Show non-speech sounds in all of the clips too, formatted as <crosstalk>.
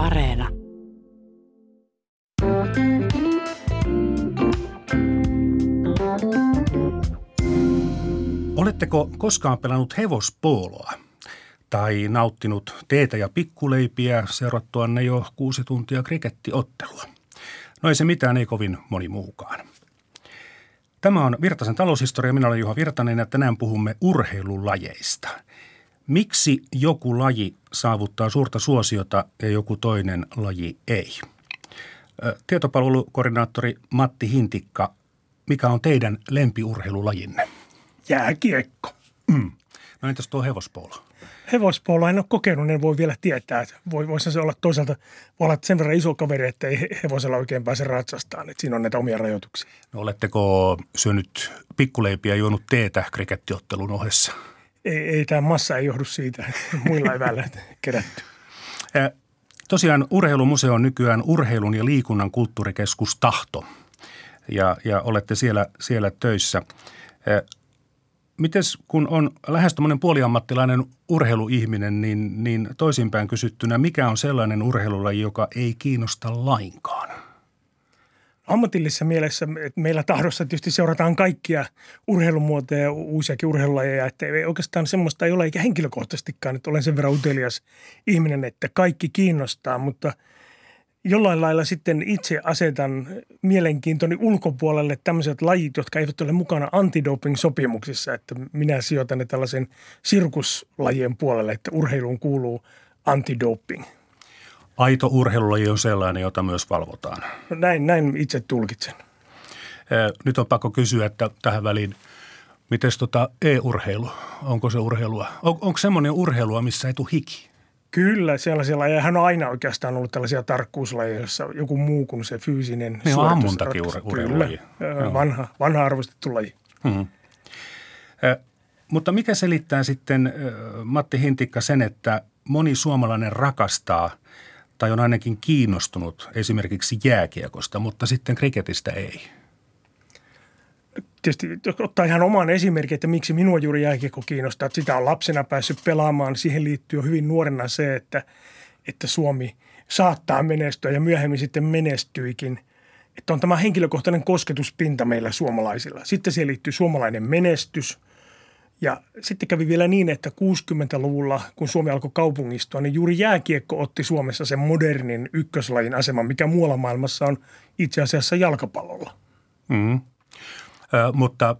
Areena. Oletteko koskaan pelannut hevospooloa? Tai nauttinut teetä ja pikkuleipiä seurattuanne jo kuusi tuntia krikettiottelua? No ei se mitään, ei kovin moni muukaan. Tämä on Virtasen taloushistoria. Minä olen Juha Virtanen ja tänään puhumme urheilulajeista. Miksi joku laji saavuttaa suurta suosiota ja joku toinen laji ei? Tietopalvelukoordinaattori Matti Hintikka, mikä on teidän lempiurheilulajinne? Jääkiekko. Mm. No entäs tuo hevospoolo? Hevospoolo en ole kokenut, en voi vielä tietää. Voi, voisi se olla toisaalta, voi olla sen verran iso kaveri, että ei hevosella oikein pääse ratsastaan. Että siinä on näitä omia rajoituksia. No oletteko syönyt pikkuleipiä ja juonut teetä krikettiottelun ohessa? Ei, ei tämä massa ei johdu siitä, <laughs> muilla ei välillä kerätty. Tosiaan urheilumuseo on nykyään urheilun ja liikunnan kulttuurikeskus Tahto ja, ja olette siellä, siellä töissä. Mites kun on lähes tämmöinen puoliammattilainen urheiluihminen, niin, niin toisinpäin kysyttynä, mikä on sellainen urheilulaji, joka ei kiinnosta lainkaan? Ammatillisessa mielessä, että meillä tahdossa tietysti seurataan kaikkia urheilumuotoja ja uusiakin urheilulajeja, että ei oikeastaan semmoista ei ole eikä henkilökohtaisestikaan, että olen sen verran utelias ihminen, että kaikki kiinnostaa, mutta jollain lailla sitten itse asetan mielenkiintoni ulkopuolelle tämmöiset lajit, jotka eivät ole mukana antidoping-sopimuksissa, että minä sijoitan ne tällaisen sirkuslajien puolelle, että urheiluun kuuluu antidoping – aito urheilulaji on sellainen, jota myös valvotaan. No näin, näin itse tulkitsen. Nyt on pakko kysyä, että tähän väliin, miten tota e-urheilu, onko se urheilua? On, onko semmoinen urheilua, missä ei tule hiki? Kyllä, sellaisia lajeja. Hän on aina oikeastaan ollut tällaisia tarkkuuslajeja, joissa joku muu kuin se fyysinen niin on ammuntakin ur- urheilulaji. Kyllä, vanha, vanha arvostettu laji. Hmm. Eh, mutta mikä selittää sitten, Matti Hintikka, sen, että moni suomalainen rakastaa – tai on ainakin kiinnostunut esimerkiksi jääkiekosta, mutta sitten kriketistä ei? Tietysti ottaa ihan oman esimerkin, että miksi minua juuri jääkiekko kiinnostaa. Että sitä on lapsena päässyt pelaamaan. Siihen liittyy hyvin nuorena se, että, että Suomi saattaa menestyä ja myöhemmin sitten menestyikin. Että on tämä henkilökohtainen kosketuspinta meillä suomalaisilla. Sitten siihen liittyy suomalainen menestys – ja sitten kävi vielä niin, että 60-luvulla, kun Suomi alkoi kaupungistua, niin juuri jääkiekko otti Suomessa sen modernin ykköslajin aseman, mikä muualla maailmassa on itse asiassa jalkapallolla. Mm. Ö, mutta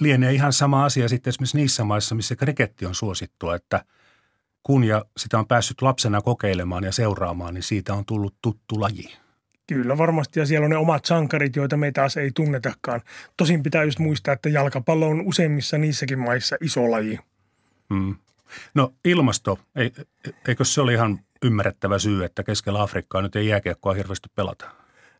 lienee ihan sama asia sitten esimerkiksi niissä maissa, missä kriketti on suosittua, että kun ja sitä on päässyt lapsena kokeilemaan ja seuraamaan, niin siitä on tullut tuttu laji. Kyllä varmasti ja siellä on ne omat sankarit, joita me taas ei tunnetakaan. Tosin pitää just muistaa, että jalkapallo on useimmissa niissäkin maissa iso laji. Hmm. No ilmasto, eikö se ole ihan ymmärrettävä syy, että keskellä Afrikkaa nyt ei jääkiekkoa hirveästi pelata?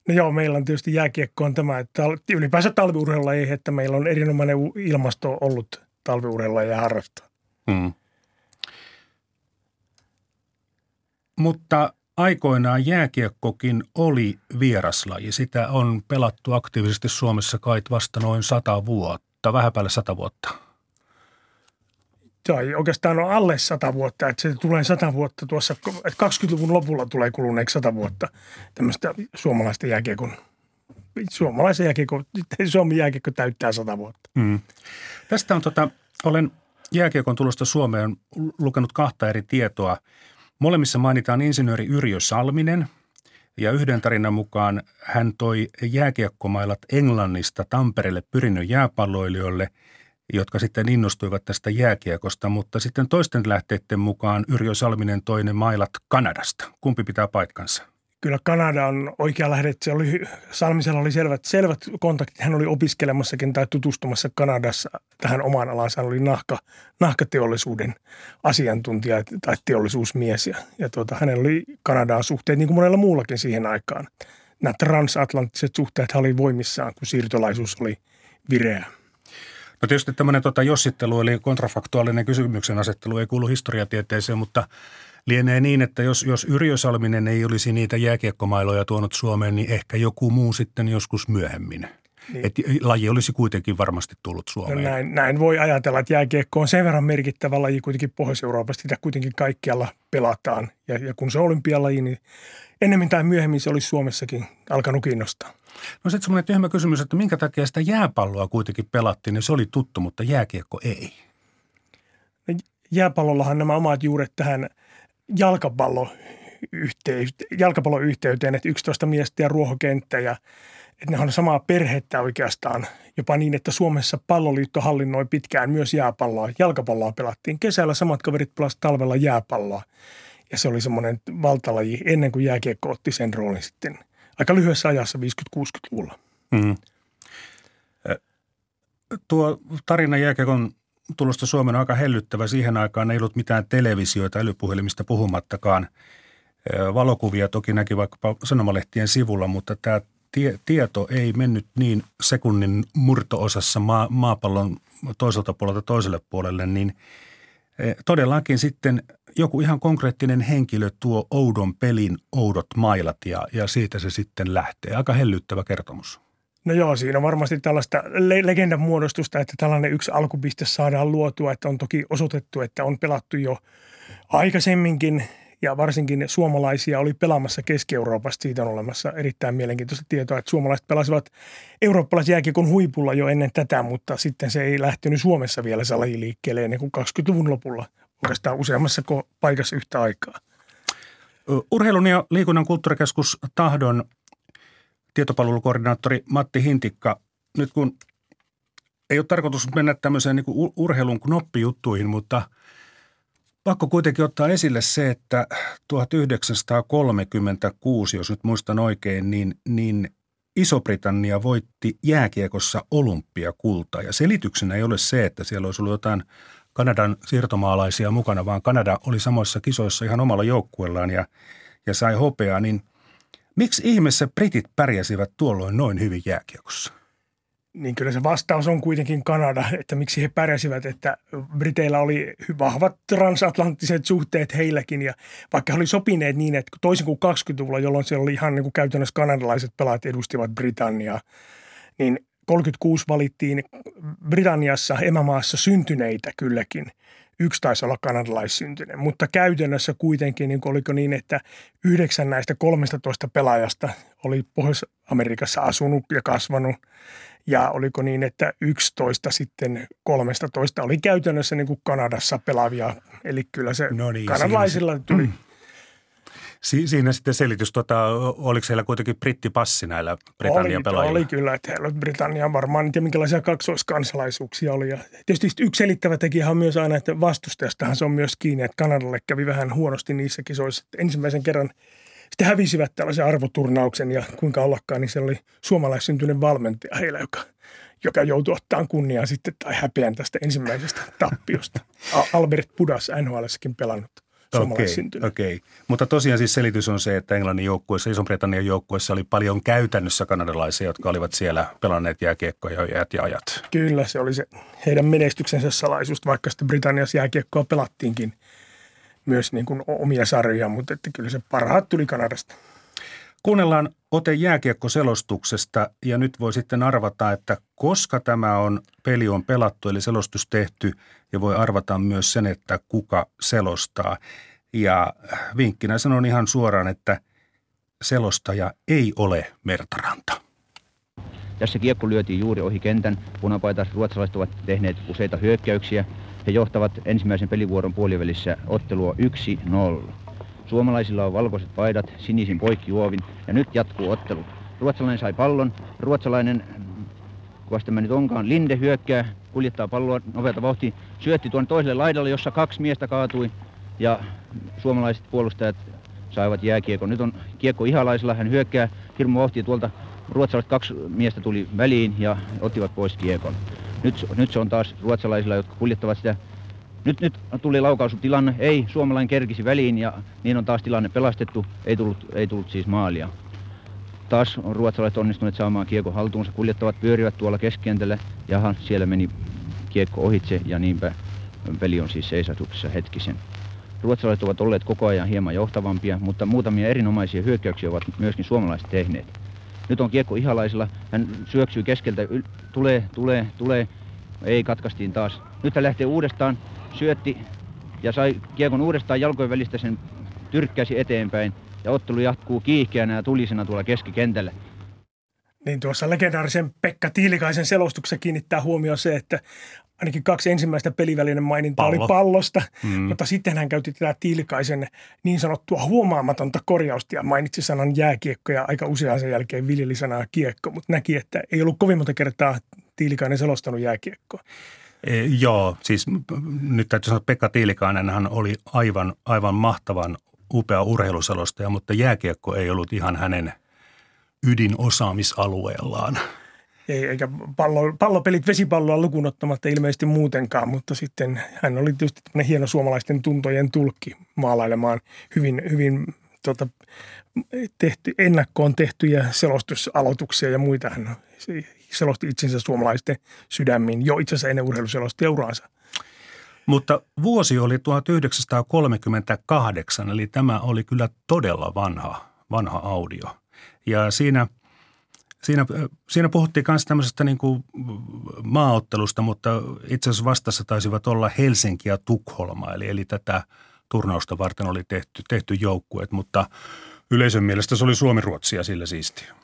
No joo, meillä on tietysti jääkiekko on tämä, että ylipäänsä talviurheilulaji, että meillä on erinomainen ilmasto ollut talviurheilulaji harrastaa. Hmm. Mutta aikoinaan jääkiekkokin oli vieraslaji. Sitä on pelattu aktiivisesti Suomessa kai vasta noin sata vuotta, vähän päälle sata vuotta. Tai oikeastaan on alle sata vuotta, että se tulee sata vuotta tuossa, että 20-luvun lopulla tulee kuluneeksi sata vuotta tämmöistä suomalaista jääkiekon, suomalaisen jääkiekko, <laughs> Suomen jääkiekko täyttää sata vuotta. Hmm. Tästä on tota, olen jääkiekon tulosta Suomeen lukenut kahta eri tietoa – Molemmissa mainitaan insinööri Yrjö Salminen ja yhden tarinan mukaan hän toi jääkiekkomailat Englannista Tampereelle pyrinnön jääpalloilijoille, jotka sitten innostuivat tästä jääkiekosta, mutta sitten toisten lähteiden mukaan Yrjö Salminen toi ne mailat Kanadasta. Kumpi pitää paikkansa? Kyllä Kanada on oikea lähde. Se oli, Salmisella oli selvät, selvät kontaktit. Hän oli opiskelemassakin tai tutustumassa Kanadassa tähän omaan alansa. Hän oli nahka, nahkateollisuuden asiantuntija tai teollisuusmies. Ja, ja tuota, hänellä oli Kanadaan suhteet niin kuin monella muullakin siihen aikaan. Nämä transatlanttiset suhteet oli voimissaan, kun siirtolaisuus oli vireä. No tietysti tämmöinen tota, jossittelu eli kontrafaktuaalinen kysymyksen asettelu ei kuulu historiatieteeseen, mutta – Lienee niin, että jos, jos Yrjö Salminen ei olisi niitä jääkiekkomailoja tuonut Suomeen, niin ehkä joku muu sitten joskus myöhemmin. Niin. Että laji olisi kuitenkin varmasti tullut Suomeen. No näin, näin voi ajatella, että jääkiekko on sen verran merkittävä laji kuitenkin Pohjois-Euroopasta. Sitä kuitenkin kaikkialla pelataan. Ja, ja kun se on olympialaji, niin ennemmin tai myöhemmin se olisi Suomessakin alkanut kiinnostaa. No sitten semmoinen tyhmä kysymys, että minkä takia sitä jääpalloa kuitenkin pelattiin, niin se oli tuttu, mutta jääkiekko ei. No, jääpallollahan nämä omat juuret tähän jalkapallo jalkapalloyhteyteen, että 11 miestä ja ruohokenttä ja että ne on samaa perhettä oikeastaan. Jopa niin, että Suomessa palloliitto hallinnoi pitkään myös jääpalloa. Jalkapalloa pelattiin kesällä, samat kaverit pelasivat talvella jääpalloa. Ja se oli semmoinen valtalaji ennen kuin jääkiekko otti sen roolin sitten aika lyhyessä ajassa 50-60-luvulla. Mm. Tuo tarina jääkiekon tulosta Suomen on aika hellyttävä. Siihen aikaan ei ollut mitään televisioita älypuhelimista puhumattakaan. Valokuvia toki näki vaikkapa sanomalehtien sivulla, mutta tämä tie, tieto ei mennyt niin sekunnin murtoosassa maa, maapallon toiselta puolelta toiselle puolelle, niin todellakin sitten joku ihan konkreettinen henkilö tuo oudon pelin oudot mailat ja, ja siitä se sitten lähtee. Aika hellyttävä kertomus. No joo, siinä on varmasti tällaista le- legendan muodostusta, että tällainen yksi alkupiste saadaan luotua, että on toki osoitettu, että on pelattu jo aikaisemminkin ja varsinkin suomalaisia oli pelaamassa Keski-Euroopasta. Siitä on olemassa erittäin mielenkiintoista tietoa, että suomalaiset pelasivat eurooppalaisjääkiekon huipulla jo ennen tätä, mutta sitten se ei lähtenyt Suomessa vielä se laji liikkeelle ennen kuin 20-luvun lopulla oikeastaan useammassa paikassa yhtä aikaa. Urheilun ja liikunnan kulttuurikeskus Tahdon tietopalvelukoordinaattori Matti Hintikka, nyt kun ei ole tarkoitus mennä tämmöiseen niin urheilun knoppijuttuihin, mutta – Pakko kuitenkin ottaa esille se, että 1936, jos nyt muistan oikein, niin, niin Iso-Britannia voitti jääkiekossa olympiakulta. Ja selityksenä ei ole se, että siellä olisi ollut jotain Kanadan siirtomaalaisia mukana, vaan Kanada oli samoissa kisoissa ihan omalla joukkueellaan ja, ja sai hopeaa. Niin miksi ihmeessä britit pärjäsivät tuolloin noin hyvin jääkiekossa? niin kyllä se vastaus on kuitenkin Kanada, että miksi he pärjäsivät, että Briteillä oli vahvat transatlanttiset suhteet heilläkin ja vaikka he oli sopineet niin, että toisin kuin 20-luvulla, jolloin siellä oli ihan niin kuin käytännössä kanadalaiset pelaajat edustivat Britanniaa, niin 36 valittiin Britanniassa emämaassa syntyneitä kylläkin. Yksi taisi olla kanadalaissyntyinen, mutta käytännössä kuitenkin, niin oliko niin, että yhdeksän näistä 13 pelaajasta oli Pohjois-Amerikassa asunut ja kasvanut ja oliko niin, että 11 sitten 13 oli käytännössä niin kuin Kanadassa pelaavia. Eli kyllä se no niin, kanadalaisilla siinä, tuli. <clears throat> Si- siinä sitten selitys, tota, oliko siellä kuitenkin brittipassi näillä Britannian oli, pelaajilla? Oli kyllä, että heillä Britannia varmaan, en tiedä minkälaisia kaksoiskansalaisuuksia oli. Ja tietysti yksi selittävä tekijä on myös aina, että vastustajastahan se on myös kiinni, että Kanadalle kävi vähän huonosti niissä kisoissa. Ensimmäisen kerran – sitten hävisivät tällaisen arvoturnauksen ja kuinka ollakaan, niin se oli suomalaissyntyinen valmentaja heillä, joka, joka joutui ottaa kunniaa sitten tai häpeän tästä ensimmäisestä tappiosta. <laughs> Albert Pudas NHLssäkin pelannut Okei, okei. Mutta tosiaan siis selitys on se, että Englannin joukkueessa, Iso-Britannian joukkueessa oli paljon käytännössä kanadalaisia, jotka olivat siellä pelanneet jääkiekkoja jo ja ajat. Kyllä, se oli se heidän menestyksensä salaisuus, vaikka sitten Britanniassa jääkiekkoa pelattiinkin – myös niin kuin omia sarjoja, mutta että kyllä se parhaat tuli Kanadasta. Kuunnellaan ote jääkiekkoselostuksesta ja nyt voi sitten arvata, että koska tämä on peli on pelattu eli selostus tehty ja voi arvata myös sen, että kuka selostaa. Ja vinkkinä sanon ihan suoraan, että selostaja ei ole Mertaranta. Tässä kiekko lyötiin juuri ohi kentän. Punapaitaiset ruotsalaiset ovat tehneet useita hyökkäyksiä he johtavat ensimmäisen pelivuoron puolivälissä ottelua 1-0. Suomalaisilla on valkoiset paidat sinisin poikki juovin ja nyt jatkuu ottelu. Ruotsalainen sai pallon. Ruotsalainen, kuka tämä nyt onkaan, Linde hyökkää, kuljettaa palloa nopeata vauhtia, syötti tuon toiselle laidalle, jossa kaksi miestä kaatui ja suomalaiset puolustajat saivat jääkiekon. Nyt on kiekko ihalaisella, hän hyökkää hirmu vauhtia tuolta. Ruotsalaiset kaksi miestä tuli väliin ja ottivat pois kiekon. Nyt, nyt se on taas ruotsalaisilla, jotka kuljettavat sitä. Nyt, nyt tuli laukausutilanne, ei, suomalainen kerkisi väliin ja niin on taas tilanne pelastettu, ei tullut, ei tullut siis maalia. Taas on ruotsalaiset onnistuneet saamaan kiekko haltuunsa, kuljettavat pyörivät tuolla keskikentällä, ja siellä meni kiekko ohitse ja niinpä peli on siis seisatuksessa hetkisen. Ruotsalaiset ovat olleet koko ajan hieman johtavampia, mutta muutamia erinomaisia hyökkäyksiä ovat myöskin suomalaiset tehneet. Nyt on kiekko ihalaisella. Hän syöksyy keskeltä. Yl- tulee, tulee, tulee. Ei, katkaistiin taas. Nyt hän lähtee uudestaan. Syötti. ja sai kiekon uudestaan jalkojen välistä sen tyrkkäsi eteenpäin ja ottelu jatkuu kiihkeänä ja tulisena tuolla keskikentällä. Niin tuossa legendaarisen Pekka Tiilikaisen selostuksessa kiinnittää huomioon se, että ainakin kaksi ensimmäistä pelivälinen mainintaa Pallo. oli pallosta, mm. mutta sitten hän käytti tätä Tiilikaisen niin sanottua huomaamatonta korjausta ja mainitsi sanan jääkiekko ja aika usein sen jälkeen viljeli sanaa kiekko, mutta näki, että ei ollut kovin monta kertaa Tiilikainen selostanut jääkiekkoa. E, joo, siis nyt täytyy sanoa, että Pekka Tiilikainen hän oli aivan, aivan mahtavan upea urheiluselostaja, mutta jääkiekko ei ollut ihan hänen ydinosaamisalueellaan. Ei, eikä pallo, pallopelit vesipalloa lukunottamatta ilmeisesti muutenkaan, mutta sitten hän oli tietysti hieno suomalaisten tuntojen tulkki maalailemaan hyvin, hyvin tota, tehty, ennakkoon tehtyjä selostusaloituksia ja muita. Hän selosti itsensä suomalaisten sydämiin jo itse asiassa ennen urheiluselosti uraansa. Mutta vuosi oli 1938, eli tämä oli kyllä todella vanha, vanha audio. Ja siinä, siinä, siinä puhuttiin myös tämmöisestä niin kuin maaottelusta, mutta itse asiassa vastassa taisivat olla Helsinki ja Tukholma, eli, eli tätä turnausta varten oli tehty, tehty joukkueet, mutta yleisön mielestä se oli Suomi-Ruotsia sillä siistiä.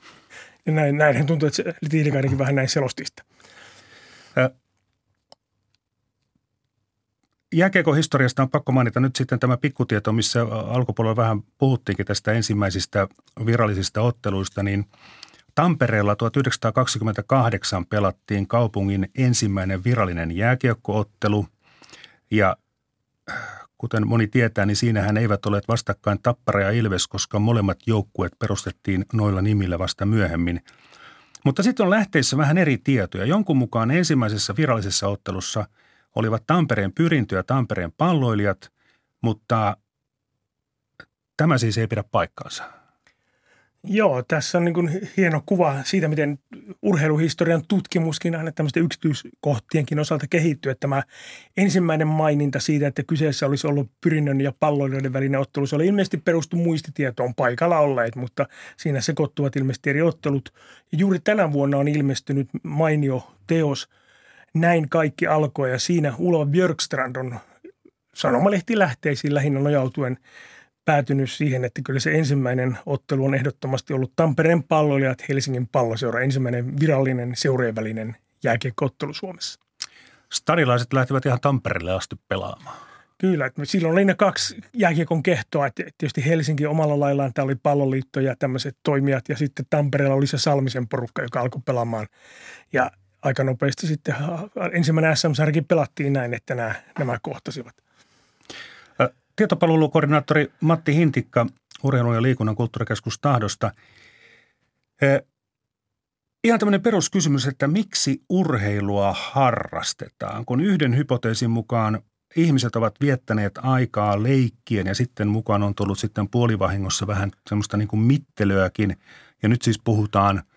Ja näin, näinhän tuntuu, että Tiilikainenkin vähän näin selostista. Jääkiekon historiasta on pakko mainita nyt sitten tämä pikkutieto, missä alkupuolella vähän puhuttiinkin tästä ensimmäisistä virallisista otteluista, niin Tampereella 1928 pelattiin kaupungin ensimmäinen virallinen jääkiekkoottelu ja kuten moni tietää, niin siinähän eivät ole vastakkain Tappara ja Ilves, koska molemmat joukkueet perustettiin noilla nimillä vasta myöhemmin. Mutta sitten on lähteissä vähän eri tietoja. Jonkun mukaan ensimmäisessä virallisessa ottelussa – olivat Tampereen pyrintö ja Tampereen palloilijat, mutta tämä siis ei pidä paikkaansa. Joo, tässä on niin kuin hieno kuva siitä, miten urheiluhistorian tutkimuskin aina tämmöisten yksityiskohtienkin osalta kehittyy. Että tämä ensimmäinen maininta siitä, että kyseessä olisi ollut pyrinnön ja palloilijoiden välinen ottelu, se oli ilmeisesti perustu muistitietoon paikalla olleet, mutta siinä sekoittuvat ilmeisesti eri ottelut. Ja juuri tänä vuonna on ilmestynyt mainio teos – näin kaikki alkoi ja siinä Ulo Björkstrand on sanomalehti lähteisiin lähinnä nojautuen päätynyt siihen, että kyllä se ensimmäinen ottelu on ehdottomasti ollut Tampereen palloilijat Helsingin palloseura, ensimmäinen virallinen seurojen välinen jääkiekkoottelu Suomessa. Stadilaiset lähtivät ihan Tampereelle asti pelaamaan. Kyllä, että silloin oli ne kaksi jääkiekon kehtoa, että tietysti Helsinki omalla laillaan, tämä oli palloliitto ja tämmöiset toimijat ja sitten Tampereella oli se Salmisen porukka, joka alkoi pelaamaan. Ja aika nopeasti sitten ensimmäinen SM-sarjakin pelattiin näin, että nämä, nämä kohtasivat. Tietopalvelukoordinaattori Matti Hintikka Urheilun ja liikunnan kulttuurikeskus Tahdosta. Ihan tämmöinen peruskysymys, että miksi urheilua harrastetaan? Kun yhden hypoteesin mukaan ihmiset ovat viettäneet aikaa leikkien ja sitten mukaan on tullut sitten puolivahingossa vähän semmoista niin kuin mittelöäkin. Ja nyt siis puhutaan –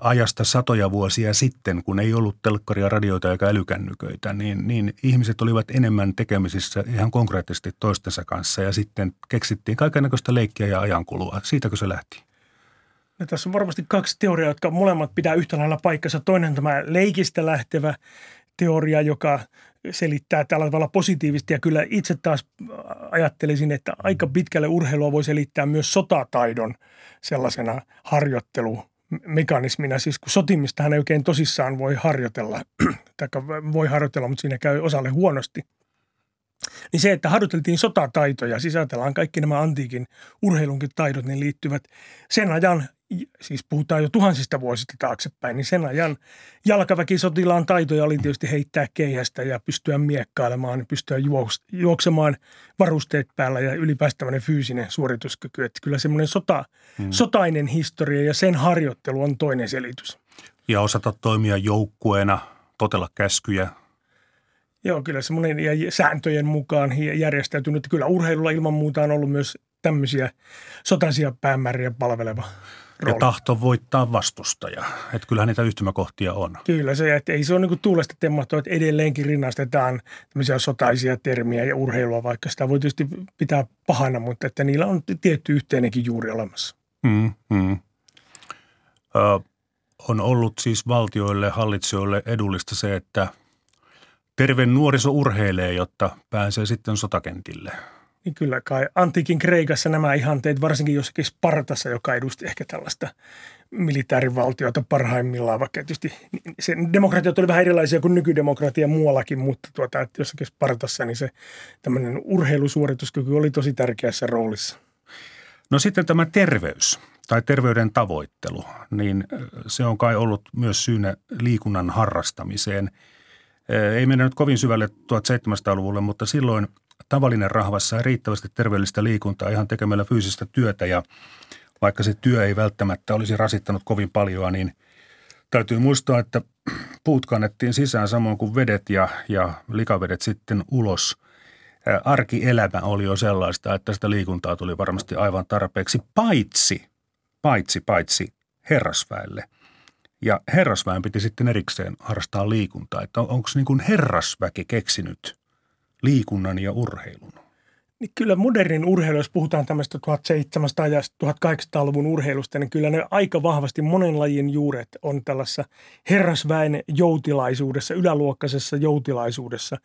ajasta satoja vuosia sitten, kun ei ollut telkkaria, radioita eikä älykännyköitä, niin, niin ihmiset olivat enemmän tekemisissä ihan konkreettisesti toistensa kanssa ja sitten keksittiin kaikenlaista leikkiä ja ajankulua. Siitäkö se lähti? No, tässä on varmasti kaksi teoriaa, jotka molemmat pitää yhtä lailla paikkansa. Toinen tämä leikistä lähtevä teoria, joka selittää tällä tavalla positiivisesti. Ja kyllä itse taas ajattelisin, että aika pitkälle urheilua voi selittää myös sotataidon sellaisena harjoittelu mekanismina, siis kun sotimista hän ei oikein tosissaan voi harjoitella, <clears throat> tai voi harjoitella, mutta siinä käy osalle huonosti. Niin se, että harjoiteltiin sotataitoja, siis ajatellaan kaikki nämä antiikin urheilunkin taidot, niin liittyvät sen ajan siis puhutaan jo tuhansista vuosista taaksepäin, niin sen ajan jalkaväkisotilaan taitoja oli tietysti heittää keihästä ja pystyä miekkailemaan, pystyä juoksemaan varusteet päällä ja ylipäätään tämmöinen fyysinen suorituskyky. Että kyllä semmoinen sota, hmm. sotainen historia ja sen harjoittelu on toinen selitys. Ja osata toimia joukkueena, totella käskyjä. Joo, kyllä semmoinen ja sääntöjen mukaan järjestäytynyt. Kyllä urheilulla ilman muuta on ollut myös tämmöisiä sotaisia päämääriä palveleva rooli. Ja tahto voittaa vastustaja. Että kyllähän niitä yhtymäkohtia on. Kyllä se, että ei se ole niin tuulesta temmattu, että edelleenkin rinnastetaan tämmöisiä sotaisia termiä ja urheilua, vaikka sitä voi tietysti pitää pahana, mutta että niillä on tietty yhteinenkin juuri olemassa. Mm, mm. Ö, on ollut siis valtioille, hallitsijoille edullista se, että terve nuoriso urheilee, jotta pääsee sitten sotakentille. Niin kyllä kai antiikin Kreikassa nämä ihanteet, varsinkin jossakin Spartassa, joka edusti ehkä tällaista militaarivaltiota parhaimmillaan, vaikka tietysti se demokratiat oli vähän erilaisia kuin nykydemokratia muuallakin, mutta tuota, että jossakin Spartassa niin se tämmöinen urheilusuorituskyky oli tosi tärkeässä roolissa. No sitten tämä terveys tai terveyden tavoittelu, niin se on kai ollut myös syynä liikunnan harrastamiseen. Ei mennä nyt kovin syvälle 1700-luvulle, mutta silloin tavallinen rahvassa sai riittävästi terveellistä liikuntaa ihan tekemällä fyysistä työtä ja vaikka se työ ei välttämättä olisi rasittanut kovin paljon, niin täytyy muistaa, että puut kannettiin sisään samoin kuin vedet ja, ja likavedet sitten ulos. Arkielämä oli jo sellaista, että sitä liikuntaa tuli varmasti aivan tarpeeksi, paitsi, paitsi, paitsi herrasväelle. Ja herrasväen piti sitten erikseen harrastaa liikuntaa, että onko niin kuin herrasväki keksinyt liikunnan ja urheilun? Niin kyllä modernin urheilu, jos puhutaan tämmöistä 1700- ja 1800-luvun urheilusta, niin kyllä ne aika vahvasti monen lajin juuret on tällaisessa herrasväen joutilaisuudessa, yläluokkaisessa joutilaisuudessa.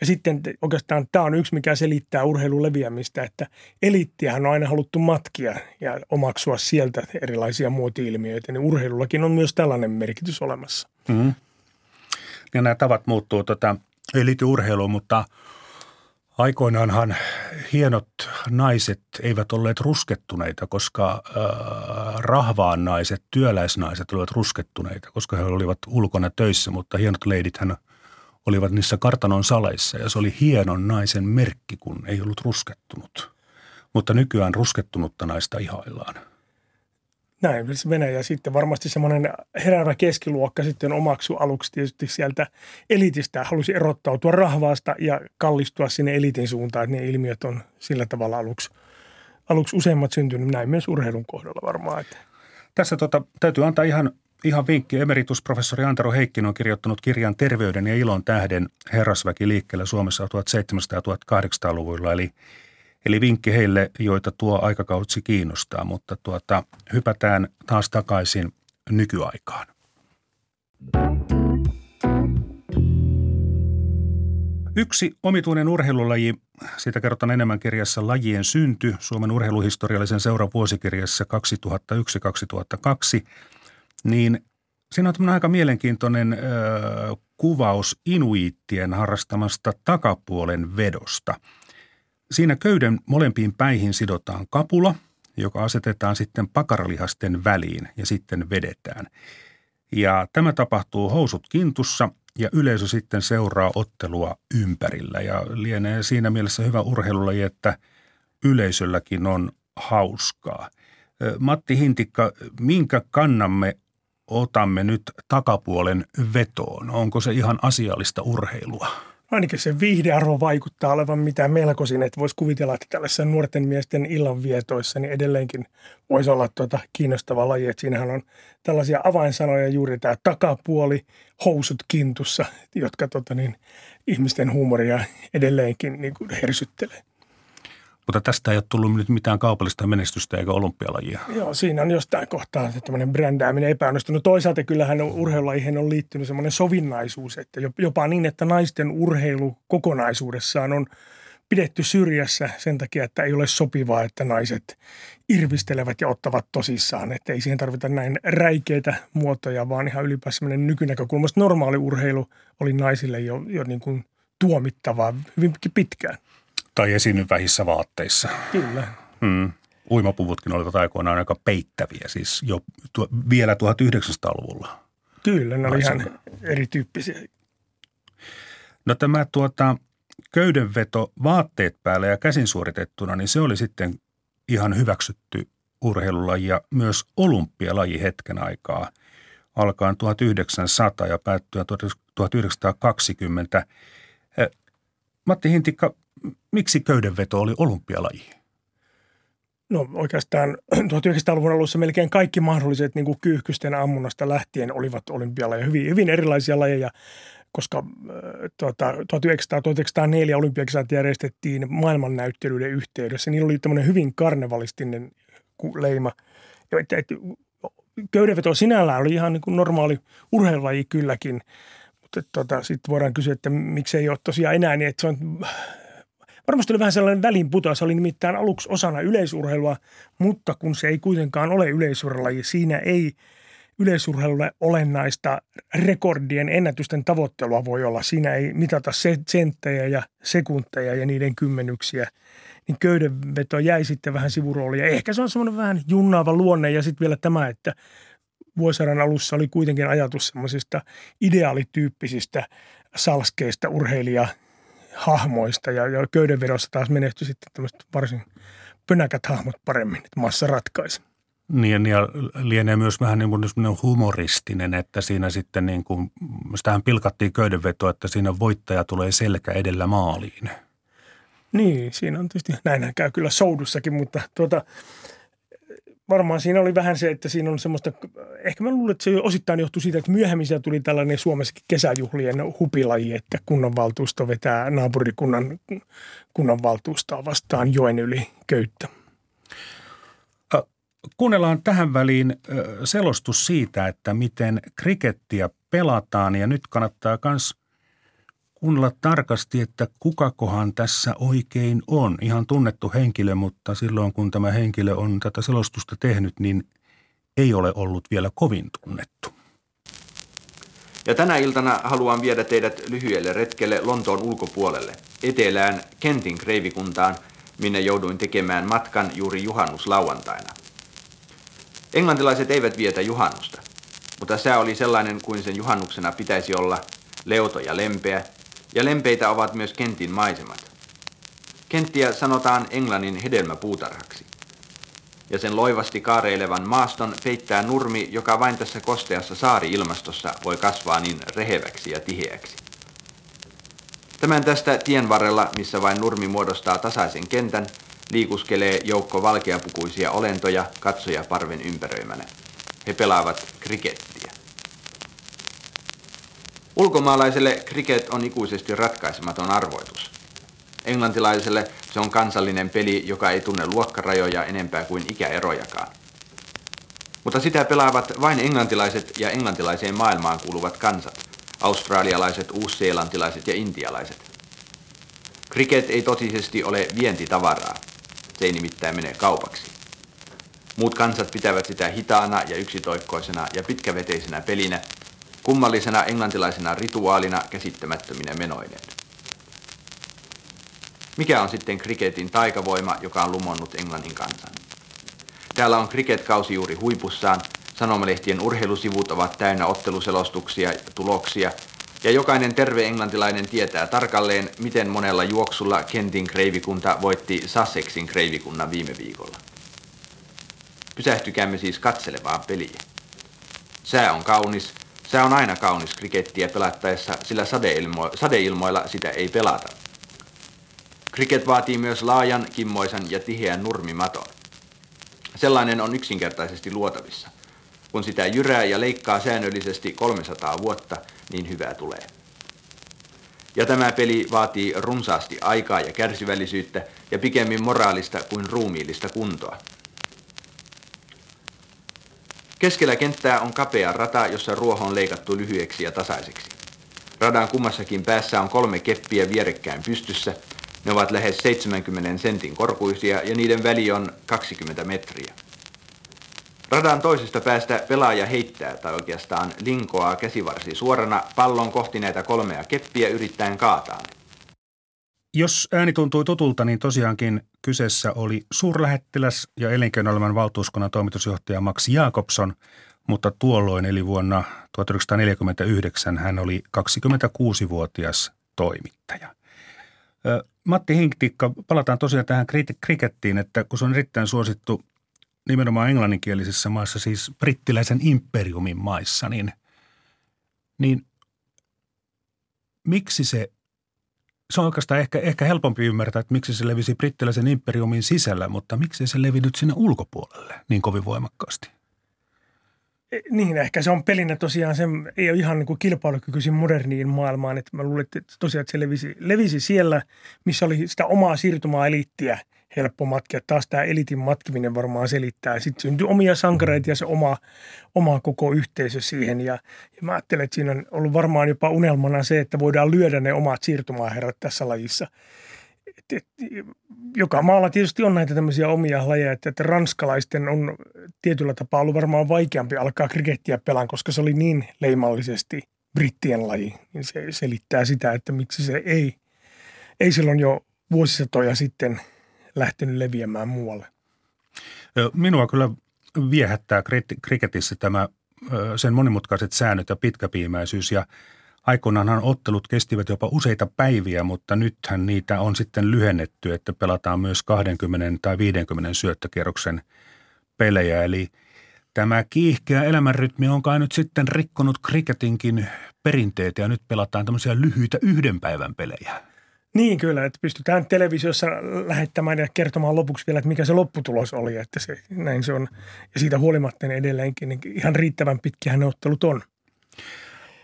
Ja sitten oikeastaan tämä on yksi, mikä selittää urheilun leviämistä, että eliittiähän on aina haluttu matkia ja omaksua sieltä erilaisia muoti-ilmiöitä, niin urheilullakin on myös tällainen merkitys olemassa. Mm-hmm. Ja nämä tavat muuttuu, tota, ei liity urheiluun, mutta – Aikoinaanhan hienot naiset eivät olleet ruskettuneita, koska äh, rahvaan naiset, työläisnaiset olivat ruskettuneita, koska he olivat ulkona töissä, mutta hienot leidithän olivat niissä kartanon saleissa ja se oli hienon naisen merkki, kun ei ollut ruskettunut. Mutta nykyään ruskettunutta naista ihaillaan. Näin se menee ja sitten varmasti semmoinen heräävä keskiluokka sitten omaksu aluksi tietysti sieltä elitistä, halusi erottautua rahvaasta ja kallistua sinne elitin suuntaan, että ne ilmiöt on sillä tavalla aluksi, aluksi useimmat syntynyt, näin myös urheilun kohdalla varmaan. Että. Tässä tota, täytyy antaa ihan, ihan vinkki. Emeritusprofessori Antero Heikkinen on kirjoittanut kirjan Terveyden ja ilon tähden herrasväki liikkeelle Suomessa 1700- ja 1800-luvuilla, eli – Eli vinkki heille, joita tuo aikakautsi kiinnostaa, mutta tuota, hypätään taas takaisin nykyaikaan. Yksi omituinen urheilulaji, siitä kerrotaan enemmän kirjassa Lajien synty, Suomen urheiluhistoriallisen seuran vuosikirjassa 2001-2002, niin siinä on aika mielenkiintoinen ö, kuvaus inuiittien harrastamasta takapuolen vedosta – Siinä köyden molempiin päihin sidotaan kapula, joka asetetaan sitten pakaralihasten väliin ja sitten vedetään. Ja tämä tapahtuu housut kintussa ja yleisö sitten seuraa ottelua ympärillä. Ja lienee siinä mielessä hyvä urheilulaji, että yleisölläkin on hauskaa. Matti Hintikka, minkä kannamme otamme nyt takapuolen vetoon? Onko se ihan asiallista urheilua? Ainakin se viihdearvo vaikuttaa olevan mitä melkoisin, että voisi kuvitella, että tällaisessa nuorten miesten illanvietoissa niin edelleenkin voisi olla tuota kiinnostava laji. Että siinähän on tällaisia avainsanoja juuri tämä takapuoli, housut kintussa, jotka tota niin, ihmisten huumoria edelleenkin niin kuin hersyttelee. Mutta tästä ei ole tullut nyt mitään kaupallista menestystä eikä olympialajia. Joo, siinä on jostain kohtaa tämmöinen brändääminen epäonnistunut. Toisaalta kyllähän urheilulajiin on liittynyt semmoinen sovinnaisuus, että jopa niin, että naisten urheilu kokonaisuudessaan on pidetty syrjässä sen takia, että ei ole sopivaa, että naiset irvistelevät ja ottavat tosissaan. Että ei siihen tarvita näin räikeitä muotoja, vaan ihan ylipäänsä nykynäkökulmasta normaali urheilu oli naisille jo, jo niin kuin tuomittavaa hyvinkin pitkään. Tai esiinny vähissä vaatteissa. Kyllä. Hmm. Uimapuvutkin olivat aikoinaan aika peittäviä, siis jo tu- vielä 1900-luvulla. Kyllä, ne oli ihan erityyppisiä. No tämä tuota, köydenveto vaatteet päällä ja käsin suoritettuna, niin se oli sitten ihan hyväksytty urheilulaji ja myös olympialaji hetken aikaa alkaen 1900 ja päättyä 1920. Matti Hintikka, miksi köydenveto oli olympialaji? No oikeastaan <clears throat> 1900-luvun alussa melkein kaikki mahdolliset niin kuin kyyhkysten ammunnasta lähtien olivat olympialajeja, hyvin, hyvin erilaisia lajeja, koska äh, tuota, 1904 olympiakisat järjestettiin maailmannäyttelyiden yhteydessä. Niillä oli tämmöinen hyvin karnevalistinen leima. Köydenveto sinällään oli ihan niin kuin normaali urheilulaji kylläkin – mutta tota, sitten voidaan kysyä, että miksi ei ole tosiaan enää niin, että se on Varmasti oli vähän sellainen välinputoa. Se oli nimittäin aluksi osana yleisurheilua, mutta kun se ei kuitenkaan ole yleisurheilulaji, siinä ei yleisurheilulle olennaista rekordien ennätysten tavoittelua voi olla. Siinä ei mitata senttejä ja sekunteja ja niiden kymmenyksiä. Niin köydenveto jäi sitten vähän sivurooliin. Ehkä se on semmoinen vähän junnaava luonne ja sitten vielä tämä, että vuosisadan alussa oli kuitenkin ajatus semmoisista ideaalityyppisistä salskeista urheilija hahmoista ja, ja köydenvedossa taas menestyi sitten tämmöiset varsin pönäkät hahmot paremmin, että massa ratkaisi. Niin, ja lienee myös vähän niin kuin humoristinen, että siinä sitten niin kuin, sitähän pilkattiin köydenvetoa, että siinä voittaja tulee selkä edellä maaliin. Niin, siinä on tietysti, näinhän käy kyllä soudussakin, mutta tuota, varmaan siinä oli vähän se, että siinä on semmoista, ehkä mä luulen, että se osittain johtui siitä, että myöhemmin siellä tuli tällainen Suomessakin kesäjuhlien hupilaji, että kunnanvaltuusto vetää naapurikunnan kunnanvaltuustoa vastaan joen yli köyttä. Kuunnellaan tähän väliin selostus siitä, että miten krikettiä pelataan ja nyt kannattaa myös kuunnella tarkasti, että kukakohan tässä oikein on. Ihan tunnettu henkilö, mutta silloin kun tämä henkilö on tätä selostusta tehnyt, niin ei ole ollut vielä kovin tunnettu. Ja tänä iltana haluan viedä teidät lyhyelle retkelle Lontoon ulkopuolelle, etelään Kentin kreivikuntaan, minne jouduin tekemään matkan juuri juhannuslauantaina. Englantilaiset eivät vietä juhannusta, mutta sää oli sellainen kuin sen juhannuksena pitäisi olla, leuto ja lempeä, ja lempeitä ovat myös Kentin maisemat. Kenttiä sanotaan Englannin hedelmäpuutarhaksi. Ja sen loivasti kaareilevan maaston peittää nurmi, joka vain tässä kosteassa saari-ilmastossa voi kasvaa niin reheväksi ja tiheäksi. Tämän tästä tien varrella, missä vain nurmi muodostaa tasaisen kentän, liikuskelee joukko valkeapukuisia olentoja katsoja parven ympäröimänä. He pelaavat krikettiä. Ulkomaalaiselle kriket on ikuisesti ratkaisematon arvoitus. Englantilaiselle se on kansallinen peli, joka ei tunne luokkarajoja enempää kuin ikäerojakaan. Mutta sitä pelaavat vain englantilaiset ja englantilaiseen maailmaan kuuluvat kansat, australialaiset, uusseelantilaiset ja intialaiset. Kriket ei totisesti ole vientitavaraa. Se ei nimittäin mene kaupaksi. Muut kansat pitävät sitä hitaana ja yksitoikkoisena ja pitkäveteisenä pelinä, kummallisena englantilaisena rituaalina käsittämättöminä menoinen. Mikä on sitten kriketin taikavoima, joka on lumonnut Englannin kansan? Täällä on kriketkausi juuri huipussaan, sanomalehtien urheilusivut ovat täynnä otteluselostuksia ja tuloksia, ja jokainen terve englantilainen tietää tarkalleen, miten monella juoksulla Kentin kreivikunta voitti Sussexin kreivikunnan viime viikolla. Pysähtykäämme siis katselemaan peliä. Sää on kaunis, Sää on aina kaunis krikettiä pelattaessa, sillä sadeilmo- sadeilmoilla sitä ei pelata. Kriket vaatii myös laajan, kimmoisan ja tiheän nurmimaton. Sellainen on yksinkertaisesti luotavissa. Kun sitä jyrää ja leikkaa säännöllisesti 300 vuotta, niin hyvää tulee. Ja tämä peli vaatii runsaasti aikaa ja kärsivällisyyttä ja pikemmin moraalista kuin ruumiillista kuntoa. Keskellä kenttää on kapea rata, jossa ruoho on leikattu lyhyeksi ja tasaiseksi. Radan kummassakin päässä on kolme keppiä vierekkäin pystyssä. Ne ovat lähes 70 sentin korkuisia ja niiden väli on 20 metriä. Radan toisesta päästä pelaaja heittää tai oikeastaan linkoaa käsivarsi suorana pallon kohti näitä kolmea keppiä yrittäen kaataa jos ääni tuntui tutulta, niin tosiaankin kyseessä oli suurlähettiläs ja elinkeinoelämän valtuuskunnan toimitusjohtaja Max Jakobson, mutta tuolloin eli vuonna 1949 hän oli 26-vuotias toimittaja. Matti Hinktikka, palataan tosiaan tähän krikettiin, että kun se on erittäin suosittu nimenomaan englanninkielisissä maissa, siis brittiläisen imperiumin maissa, niin, niin miksi se se on oikeastaan ehkä, ehkä helpompi ymmärtää, että miksi se levisi brittiläisen imperiumin sisällä, mutta miksi se levinnyt sinne ulkopuolelle niin kovin voimakkaasti? E, niin, ehkä se on pelinä tosiaan, se ei ole ihan niin kuin kilpailukykyisin moderniin maailmaan. Että mä luulen, että tosiaan että se levisi, levisi siellä, missä oli sitä omaa siirtymäeliittiä helppo matkia. Taas tämä elitin matkiminen varmaan selittää. Sitten syntyy omia sankareita ja se oma, oma koko yhteisö siihen. Ja, ja mä ajattelen, että siinä on ollut varmaan jopa unelmana se, että voidaan lyödä ne omat siirtomaaherrat tässä lajissa. Et, et, joka maalla tietysti on näitä tämmöisiä omia lajeja, että, että ranskalaisten on tietyllä tapaa ollut varmaan vaikeampi alkaa krikettiä pelaan, koska se oli niin leimallisesti brittien laji. Niin se selittää sitä, että miksi se ei, ei silloin jo vuosisatoja sitten lähtenyt leviämään muualle. Minua kyllä viehättää kriketissä tämä sen monimutkaiset säännöt ja pitkäpiimäisyys ja Aikoinaanhan ottelut kestivät jopa useita päiviä, mutta nythän niitä on sitten lyhennetty, että pelataan myös 20 tai 50 syöttökierroksen pelejä. Eli tämä kiihkeä elämänrytmi on kai nyt sitten rikkonut kriketinkin perinteet ja nyt pelataan tämmöisiä lyhyitä yhden päivän pelejä. Niin kyllä, että pystytään televisiossa lähettämään ja kertomaan lopuksi vielä, että mikä se lopputulos oli, että se, näin se on. Ja siitä huolimatta ne edelleenkin niin ihan riittävän pitkiä ne ottelut on.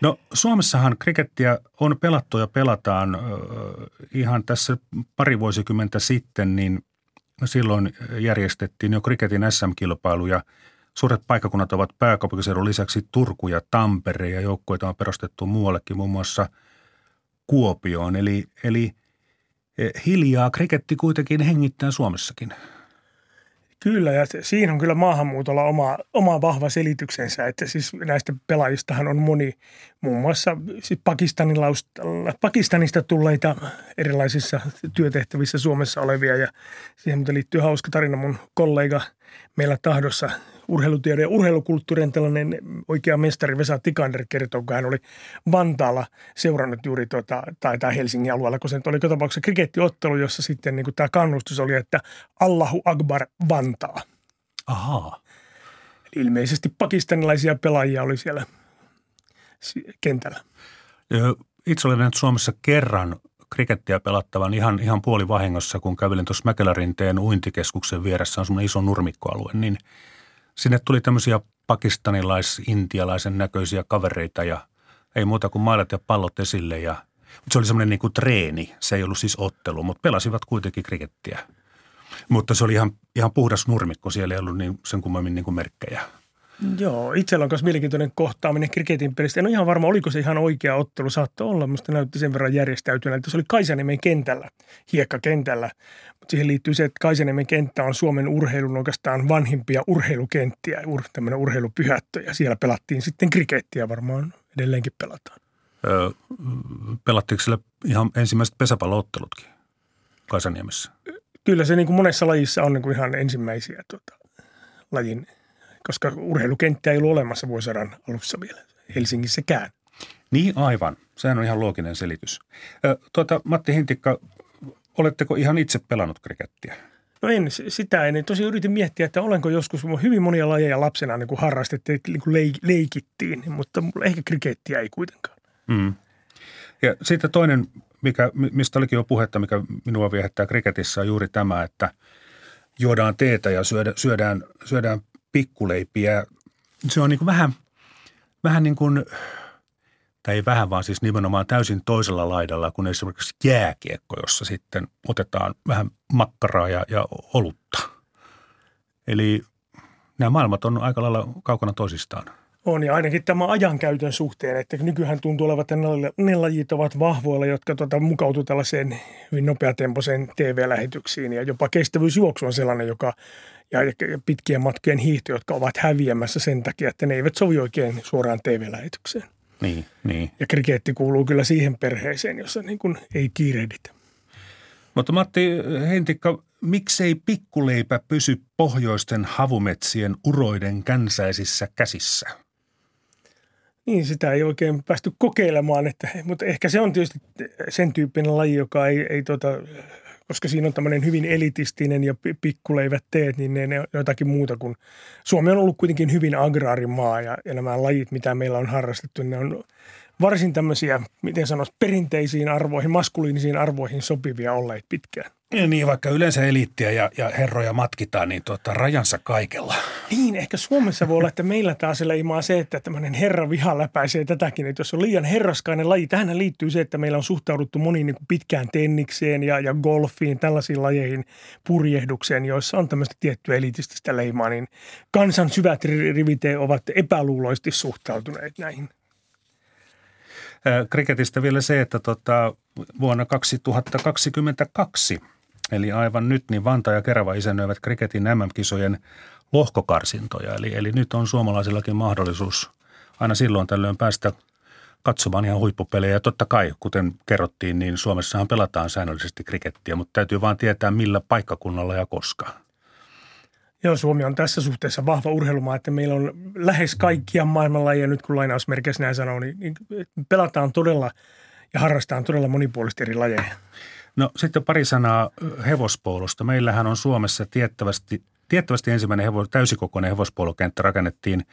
No Suomessahan krikettiä on pelattu ja pelataan ihan tässä pari vuosikymmentä sitten, niin silloin järjestettiin jo kriketin SM-kilpailu ja suuret paikakunnat ovat pääkaupunkiseudun lisäksi Turku ja Tampere ja joukkoita on perustettu muuallekin muun muassa Kuopioon. Eli, eli hiljaa kriketti kuitenkin hengittää Suomessakin. Kyllä, ja siinä on kyllä maahanmuutolla oma, oma vahva selityksensä, että siis näistä pelaajistahan on moni, muun muassa siis Pakistanista tulleita erilaisissa työtehtävissä Suomessa olevia, ja siihen liittyy hauska tarina mun kollega meillä tahdossa urheilutiede ja urheilukulttuurin tällainen oikea mestari Vesa Tikander kertoo, kun hän oli Vantaalla seurannut juuri tuota, tai, tai Helsingin alueella, kun se oli tapauksessa krikettiottelu, jossa sitten niin kuin tämä kannustus oli, että Allahu Akbar Vantaa. Ahaa. Eli ilmeisesti pakistanilaisia pelaajia oli siellä kentällä. Itse olen nähnyt Suomessa kerran krikettiä pelattavan ihan, ihan puolivahingossa, kun kävelin tuossa Mäkelärinteen uintikeskuksen vieressä on semmoinen iso nurmikkoalue, niin – sinne tuli tämmöisiä pakistanilais-intialaisen näköisiä kavereita ja ei muuta kuin mailat ja pallot esille ja mutta se oli semmoinen niin kuin treeni, se ei ollut siis ottelu, mutta pelasivat kuitenkin krikettiä. Mutta se oli ihan, ihan puhdas nurmikko, siellä ei ollut niin, sen kummemmin niin kuin merkkejä. Joo, itsellä on myös mielenkiintoinen kohtaaminen kriketin pelistä. En ole ihan varma, oliko se ihan oikea ottelu. Saattoi olla, mutta näytti sen verran järjestäytyneeltä. Se oli Kaisaniemen kentällä, hiekkakentällä. Mutta siihen liittyy se, että Kaisaniemen kenttä on Suomen urheilun oikeastaan vanhimpia urheilukenttiä, ur, tämmöinen urheilupyhättö. Ja siellä pelattiin sitten krikettiä varmaan edelleenkin pelataan. Öö, pelattiinko siellä ihan ensimmäiset pesäpalloottelutkin Kaisaniemessä? Kyllä se niin kuin monessa lajissa on niin kuin ihan ensimmäisiä tuota, lajin – koska urheilukenttä ei ollut olemassa vuosisadan alussa vielä Helsingissäkään. Niin aivan. Sehän on ihan looginen selitys. Tuota, Matti Hintikka, oletteko ihan itse pelannut krikettiä? No en, sitä en. Tosi yritin miettiä, että olenko joskus, hyvin monia lajeja lapsena niin kuin harrastettiin, niin kuin leik, leikittiin, mutta ehkä krikettiä ei kuitenkaan. Mm. Ja sitten toinen, mikä, mistä olikin jo puhetta, mikä minua viehättää kriketissä on juuri tämä, että juodaan teetä ja syödään, syödään, syödään pikkuleipiä. Se on niin kuin vähän, vähän niin kuin, tai ei vähän, vaan siis nimenomaan täysin toisella laidalla kuin esimerkiksi jääkiekko, jossa sitten otetaan vähän makkaraa ja, ja olutta. Eli nämä maailmat on aika lailla kaukana toisistaan. On ja ainakin tämä ajankäytön suhteen, että nykyään tuntuu olevan, että ne lajit ovat vahvoilla, jotka tuota, mukautuu tällaiseen hyvin nopeatempoiseen TV-lähetyksiin ja jopa kestävyysjuoksu on sellainen, joka ja pitkien matkojen hiihto, jotka ovat häviämässä sen takia, että ne eivät sovi oikein suoraan TV-lähetykseen. Niin, niin. Ja krikeetti kuuluu kyllä siihen perheeseen, jossa niin kuin ei kiirehditä. Mutta Matti Hentikka, miksei pikkuleipä pysy pohjoisten havumetsien uroiden känsäisissä käsissä? Niin, sitä ei oikein päästy kokeilemaan, että, mutta ehkä se on tietysti sen tyyppinen laji, joka ei, ei tota, koska siinä on tämmöinen hyvin elitistinen ja pikkuleivät teet, niin ne, ne on jotakin muuta kuin – Suomi on ollut kuitenkin hyvin agraarimaa ja, ja nämä lajit, mitä meillä on harrastettu, ne on varsin tämmöisiä, miten sanoisi, perinteisiin arvoihin, maskuliinisiin arvoihin sopivia olleet pitkään. Ja niin, vaikka yleensä eliittiä ja, ja herroja matkitaan, niin tuota, rajansa kaikella. Niin, ehkä Suomessa voi olla, että meillä taas leimaa se, että tämmöinen herra viha läpäisee tätäkin. Että jos on liian herraskainen laji, tähän liittyy se, että meillä on suhtauduttu moniin niin kuin pitkään tennikseen ja, ja golfiin, tällaisiin lajeihin, purjehdukseen, joissa on tämmöistä tiettyä elitististä leimaa, niin kansan syvät rivit ovat epäluuloisesti suhtautuneet näihin. Kriketistä vielä se, että tota, vuonna 2022, eli aivan nyt, niin Vanta ja Kerava isännöivät kriketin MM-kisojen lohkokarsintoja. Eli, eli nyt on suomalaisillakin mahdollisuus aina silloin tällöin päästä katsomaan ihan huippupelejä. Ja totta kai, kuten kerrottiin, niin Suomessahan pelataan säännöllisesti krikettiä, mutta täytyy vaan tietää millä paikkakunnalla ja koska. Joo, Suomi on tässä suhteessa vahva urheilumaa, että meillä on lähes kaikkia maailmanlajeja, nyt kun lainausmerkeissä näin sanoo, niin, niin pelataan todella ja harrastetaan todella monipuolisesti eri lajeja. No sitten pari sanaa hevospoolosta. Meillähän on Suomessa tiettävästi, tiettävästi ensimmäinen hevo, täysikokoinen hevospoolokenttä rakennettiin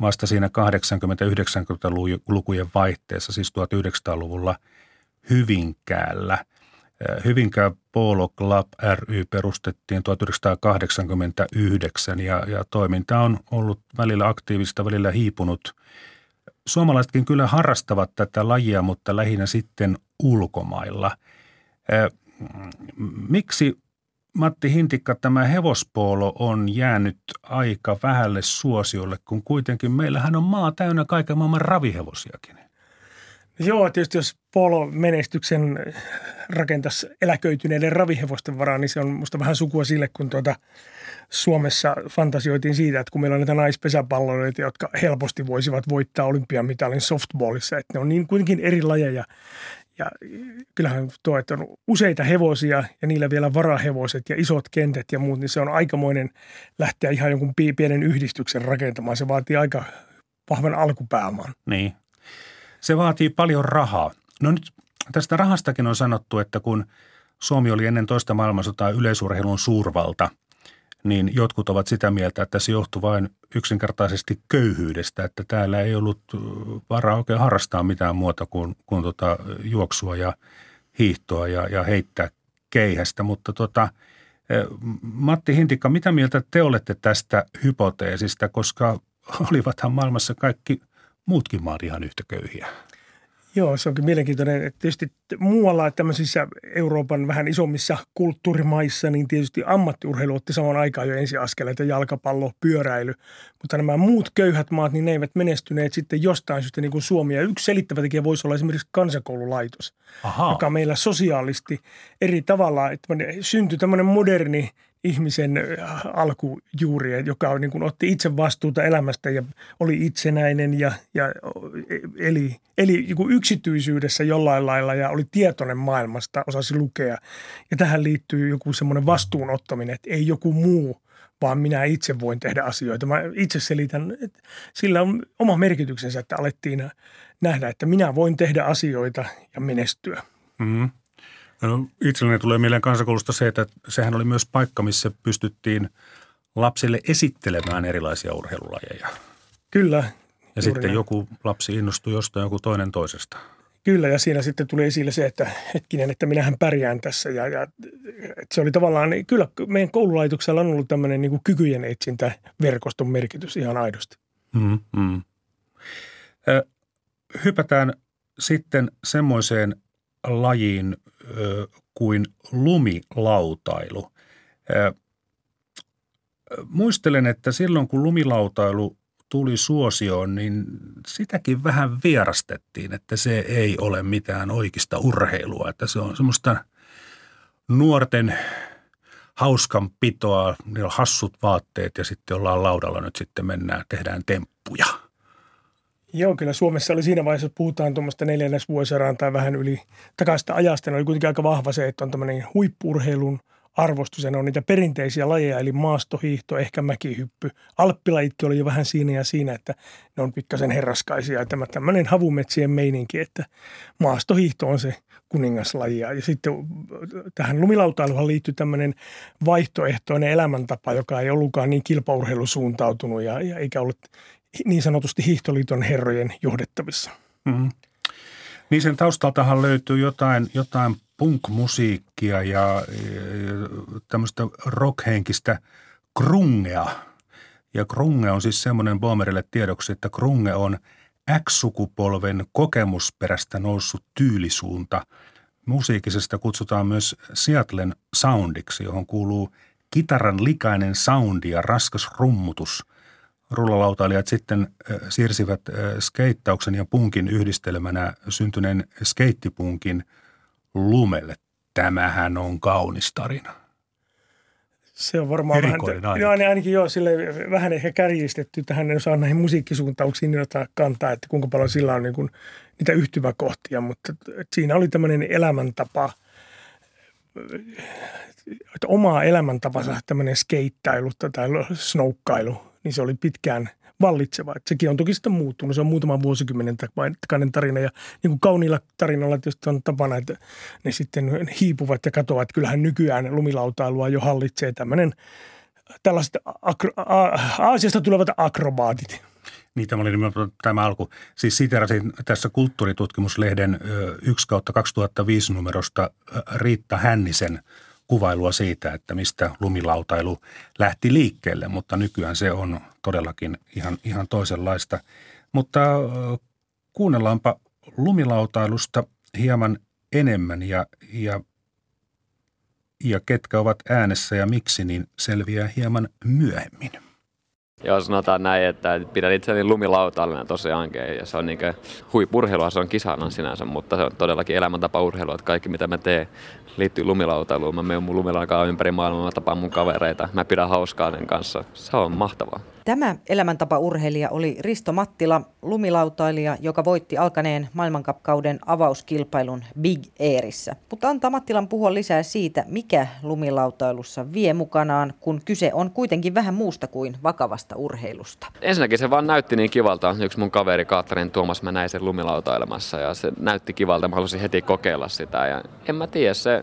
vasta siinä 80-90-lukujen vaihteessa, siis 1900-luvulla Hyvinkäällä – Hyvinkään Polo Club ry perustettiin 1989 ja, ja toiminta on ollut välillä aktiivista, välillä hiipunut. Suomalaisetkin kyllä harrastavat tätä lajia, mutta lähinnä sitten ulkomailla. Miksi Matti Hintikka, tämä hevospoolo on jäänyt aika vähälle suosiolle, kun kuitenkin meillähän on maa täynnä kaiken maailman ravihevosiakin? Joo, tietysti jos Polo-menestyksen rakentaisi eläköityneiden ravihevosten varaan, niin se on musta vähän sukua sille, kun tuota Suomessa fantasioitiin siitä, että kun meillä on näitä naispesäpalloilijoita, jotka helposti voisivat voittaa olympiamitalin softballissa, että ne on niin kuitenkin eri lajeja. Ja kyllähän tuo, että on useita hevosia ja niillä vielä varahevoset ja isot kentät ja muut, niin se on aikamoinen lähteä ihan jonkun pienen yhdistyksen rakentamaan. Se vaatii aika vahvan alkupääoman. Niin, se vaatii paljon rahaa. No nyt tästä rahastakin on sanottu, että kun Suomi oli ennen toista maailmansotaa yleisurheilun suurvalta, niin jotkut ovat sitä mieltä, että se johtui vain yksinkertaisesti köyhyydestä, että täällä ei ollut varaa oikein harrastaa mitään muuta kuin, kuin tota juoksua ja hiihtoa ja, ja heittää keihästä. Mutta tota, Matti Hintikka, mitä mieltä te olette tästä hypoteesista, koska olivathan maailmassa kaikki muutkin maat ihan yhtä köyhiä. Joo, se onkin mielenkiintoinen. Että tietysti muualla tämmöisissä Euroopan vähän isommissa kulttuurimaissa, niin tietysti ammattiurheilu otti saman aikaan jo ensiaskeleita, jalkapallo, pyöräily. Mutta nämä muut köyhät maat, niin ne eivät menestyneet sitten jostain syystä niin kuin Suomi. Ja yksi selittävä tekijä voisi olla esimerkiksi kansakoululaitos, Aha. joka meillä sosiaalisti eri tavalla, että syntyi tämmöinen moderni – ihmisen alkujuuri, joka niin kuin otti itse vastuuta elämästä ja oli itsenäinen ja, ja eli, eli niin yksityisyydessä jollain lailla ja oli tietoinen maailmasta, osasi lukea. Ja tähän liittyy joku semmoinen vastuunottaminen, että ei joku muu, vaan minä itse voin tehdä asioita. Mä itse selitän, että sillä on oma merkityksensä, että alettiin nähdä, että minä voin tehdä asioita ja menestyä. Mm-hmm. No, itselleni tulee mieleen kansakoulusta se, että sehän oli myös paikka, missä pystyttiin lapsille esittelemään erilaisia urheilulajeja. Kyllä. Ja sitten näin. joku lapsi innostui jostain, joku toinen toisesta. Kyllä, ja siinä sitten tuli esille se, että hetkinen, että minähän pärjään tässä. Ja, ja että se oli tavallaan, kyllä meidän koululaitoksella on ollut tämmöinen niin kuin kykyjen etsintä verkoston merkitys ihan aidosti. Mm, mm. Hypätään sitten semmoiseen lajiin kuin lumilautailu. Muistelen, että silloin kun lumilautailu tuli suosioon, niin sitäkin vähän vierastettiin, että se ei ole mitään oikeista urheilua, että se on semmoista nuorten hauskanpitoa, niillä on hassut vaatteet ja sitten ollaan laudalla nyt sitten mennään, tehdään temppuja – Joo, kyllä Suomessa oli siinä vaiheessa, puhutaan tuommoista neljännesvuosisadan tai vähän yli takaista ajasta, niin oli kuitenkin aika vahva se, että on tämmöinen huippurheilun arvostus ja ne on niitä perinteisiä lajeja, eli maastohiihto, ehkä mäkihyppy. Alppilajitkin oli jo vähän siinä ja siinä, että ne on pikkasen herraskaisia. Tämä tämmöinen havumetsien meininki, että maastohiihto on se kuningaslaji. Ja sitten tähän lumilautailuhan liittyy tämmöinen vaihtoehtoinen elämäntapa, joka ei ollutkaan niin kilpaurheilusuuntautunut ja, ja eikä ollut niin sanotusti Hiihtoliiton herrojen johdettavissa. Mm-hmm. Niin sen taustaltahan löytyy jotain, jotain punk-musiikkia ja, ja tämmöistä rockhenkistä krungea. Ja krunge on siis semmoinen Boomerille tiedoksi, että krunge on X-sukupolven kokemusperästä noussut tyylisuunta. Musiikisesta kutsutaan myös Seattlen soundiksi, johon kuuluu kitaran likainen soundi ja raskas rummutus. Rullalautailijat sitten siirsivät skeittauksen ja punkin yhdistelmänä syntyneen skeittipunkin lumelle. Tämähän on kaunis tarina. Se on varmaan Erikoinen vähän, ainakin. joo, ainakin joo, sille vähän ehkä kärjistetty tähän, en osaa näihin musiikkisuuntauksiin niin ottaa kantaa, että kuinka paljon sillä on niin kuin niitä yhtyväkohtia, mutta siinä oli tämmöinen elämäntapa, että oma elämäntapansa tämmöinen skeittailu tai snoukkailu, niin se oli pitkään vallitseva. Että sekin on toki sitten muuttunut. Se on muutaman vuosikymmenen takainen tarina ja niin kuin kauniilla tarinalla tietysti on tapana, että ne sitten hiipuvat ja katoavat. Kyllähän nykyään lumilautailua jo hallitsee tämmöinen tällaiset akro, a, Aasiasta tulevat akrobaatit. Niin tämä oli tämä alku. Siis siterasin tässä kulttuuritutkimuslehden 1 kautta 2005 numerosta Riitta Hännisen kuvailua siitä, että mistä lumilautailu lähti liikkeelle, mutta nykyään se on todellakin ihan, ihan toisenlaista. Mutta kuunnellaanpa lumilautailusta hieman enemmän ja, ja, ja ketkä ovat äänessä ja miksi, niin selviää hieman myöhemmin. Joo, sanotaan näin, että pidän itseäni lumilautailijana tosiaankin. Ja se on niin huipurheilua, se on kisana sinänsä, mutta se on todellakin elämäntapa urheilua, että kaikki mitä mä teen liittyy lumilautailuun. Mä menen mun lumilautaa ympäri maailmaa, mä tapaan mun kavereita, mä pidän hauskaa sen kanssa. Se on mahtavaa. Tämä elämäntapa-urheilija oli Risto Mattila, lumilautailija, joka voitti alkaneen maailmankapkauden avauskilpailun Big Airissä. Mutta antaa Mattilan puhua lisää siitä, mikä lumilautailussa vie mukanaan, kun kyse on kuitenkin vähän muusta kuin vakavasta urheilusta. Ensinnäkin se vaan näytti niin kivalta. Yksi mun kaveri Kaatterin Tuomas, mä näin sen lumilautailemassa ja se näytti kivalta. Mä halusin heti kokeilla sitä ja en mä tiedä, se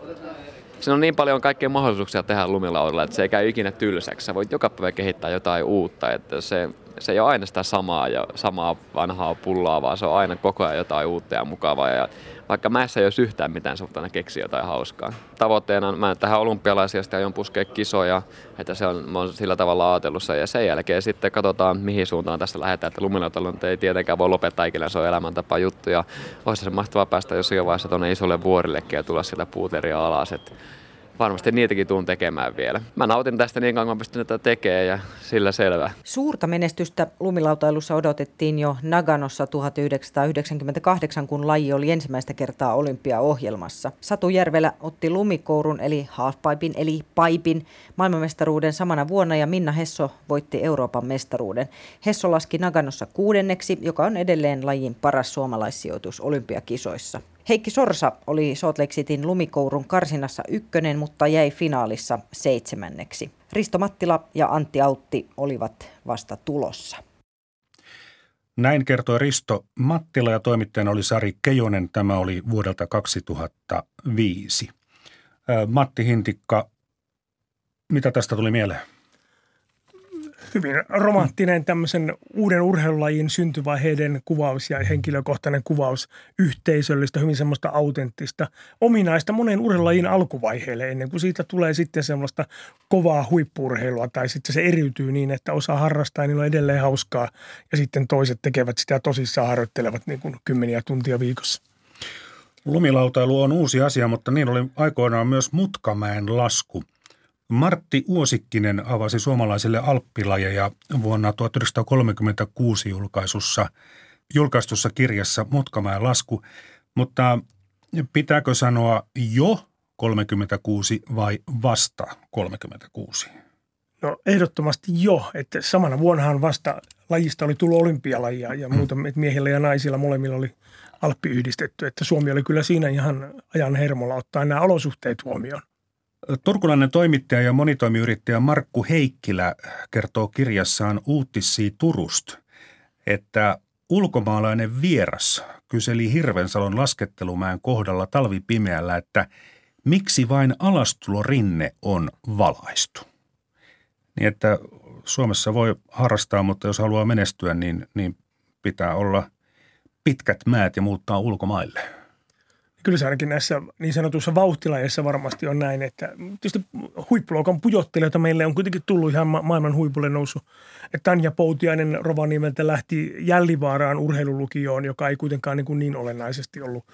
Siinä on niin paljon kaikkea mahdollisuuksia tehdä lumilaudalla, että se ei käy ikinä tylsäksi. Sä voit joka päivä kehittää jotain uutta. Että se, se ei ole aina sitä samaa ja samaa vanhaa pullaa, vaan se on aina koko ajan jotain uutta ja mukavaa. Ja vaikka mäessä ei olisi yhtään mitään, aina keksiä jotain hauskaa. Tavoitteena mä tähän olympialaisia aion puskea kisoja, että se on, mä oon sillä tavalla ajatellut Ja sen jälkeen sitten katsotaan, mihin suuntaan tässä lähdetään. Että lumilautailu ei tietenkään voi lopettaa ikinä, se on elämäntapa juttu. Ja olisi se mahtavaa päästä jossain vaiheessa tuonne isolle vuorillekin ja tulla sieltä puuteria alas. Että varmasti niitäkin tuun tekemään vielä. Mä nautin tästä niin kauan, kun mä pystyn tätä tekemään ja sillä selvä. Suurta menestystä lumilautailussa odotettiin jo Naganossa 1998, kun laji oli ensimmäistä kertaa olympiaohjelmassa. Satu Järvelä otti lumikourun eli halfpipein eli paipin maailmanmestaruuden samana vuonna ja Minna Hesso voitti Euroopan mestaruuden. Hesso laski Naganossa kuudenneksi, joka on edelleen lajin paras suomalaissijoitus olympiakisoissa. Heikki Sorsa oli Salt Lake Cityn lumikourun karsinassa ykkönen, mutta jäi finaalissa seitsemänneksi. Risto Mattila ja Antti Autti olivat vasta tulossa. Näin kertoi Risto Mattila ja toimittajana oli Sari Kejonen. Tämä oli vuodelta 2005. Matti Hintikka, mitä tästä tuli mieleen? Hyvin romanttinen tämmöisen uuden urheilulajin syntyvaiheiden kuvaus ja henkilökohtainen kuvaus yhteisöllistä, hyvin semmoista autenttista, ominaista monen urheilulajin alkuvaiheelle ennen kuin siitä tulee sitten semmoista kovaa huippurheilua tai sitten se eriytyy niin, että osa harrastaa ja niillä on edelleen hauskaa ja sitten toiset tekevät sitä tosissaan harjoittelevat niin kuin kymmeniä tuntia viikossa. Lumilautailu on uusi asia, mutta niin oli aikoinaan myös Mutkamäen lasku – Martti Uosikkinen avasi suomalaisille alppilajeja vuonna 1936 julkaisussa, julkaistussa kirjassa Mutkamäen lasku, mutta pitääkö sanoa jo 36 vai vasta 36? No ehdottomasti jo, että samana vuonnahan vasta lajista oli tullut olympialajia ja muuta mm. miehillä ja naisilla molemmilla oli alppi yhdistetty, että Suomi oli kyllä siinä ihan ajan hermolla ottaa nämä olosuhteet huomioon. Turkulainen toimittaja ja monitoimiyrittäjä Markku Heikkilä kertoo kirjassaan Uutissi Turusta, että ulkomaalainen vieras kyseli Hirvensalon laskettelumäen kohdalla talvipimeällä, että miksi vain alastulorinne on valaistu. Niin että Suomessa voi harrastaa, mutta jos haluaa menestyä, niin, niin pitää olla pitkät määt ja muuttaa ulkomaille? Kyllä se ainakin näissä niin sanotuissa vauhtilajeissa varmasti on näin, että tietysti huippuluokan pujottelijoita meille on kuitenkin tullut ihan ma- maailman huipulle noussut. Että Tanja Poutiainen Rovaniemeltä lähti Jällivaaraan urheilulukioon, joka ei kuitenkaan niin, kuin niin olennaisesti ollut.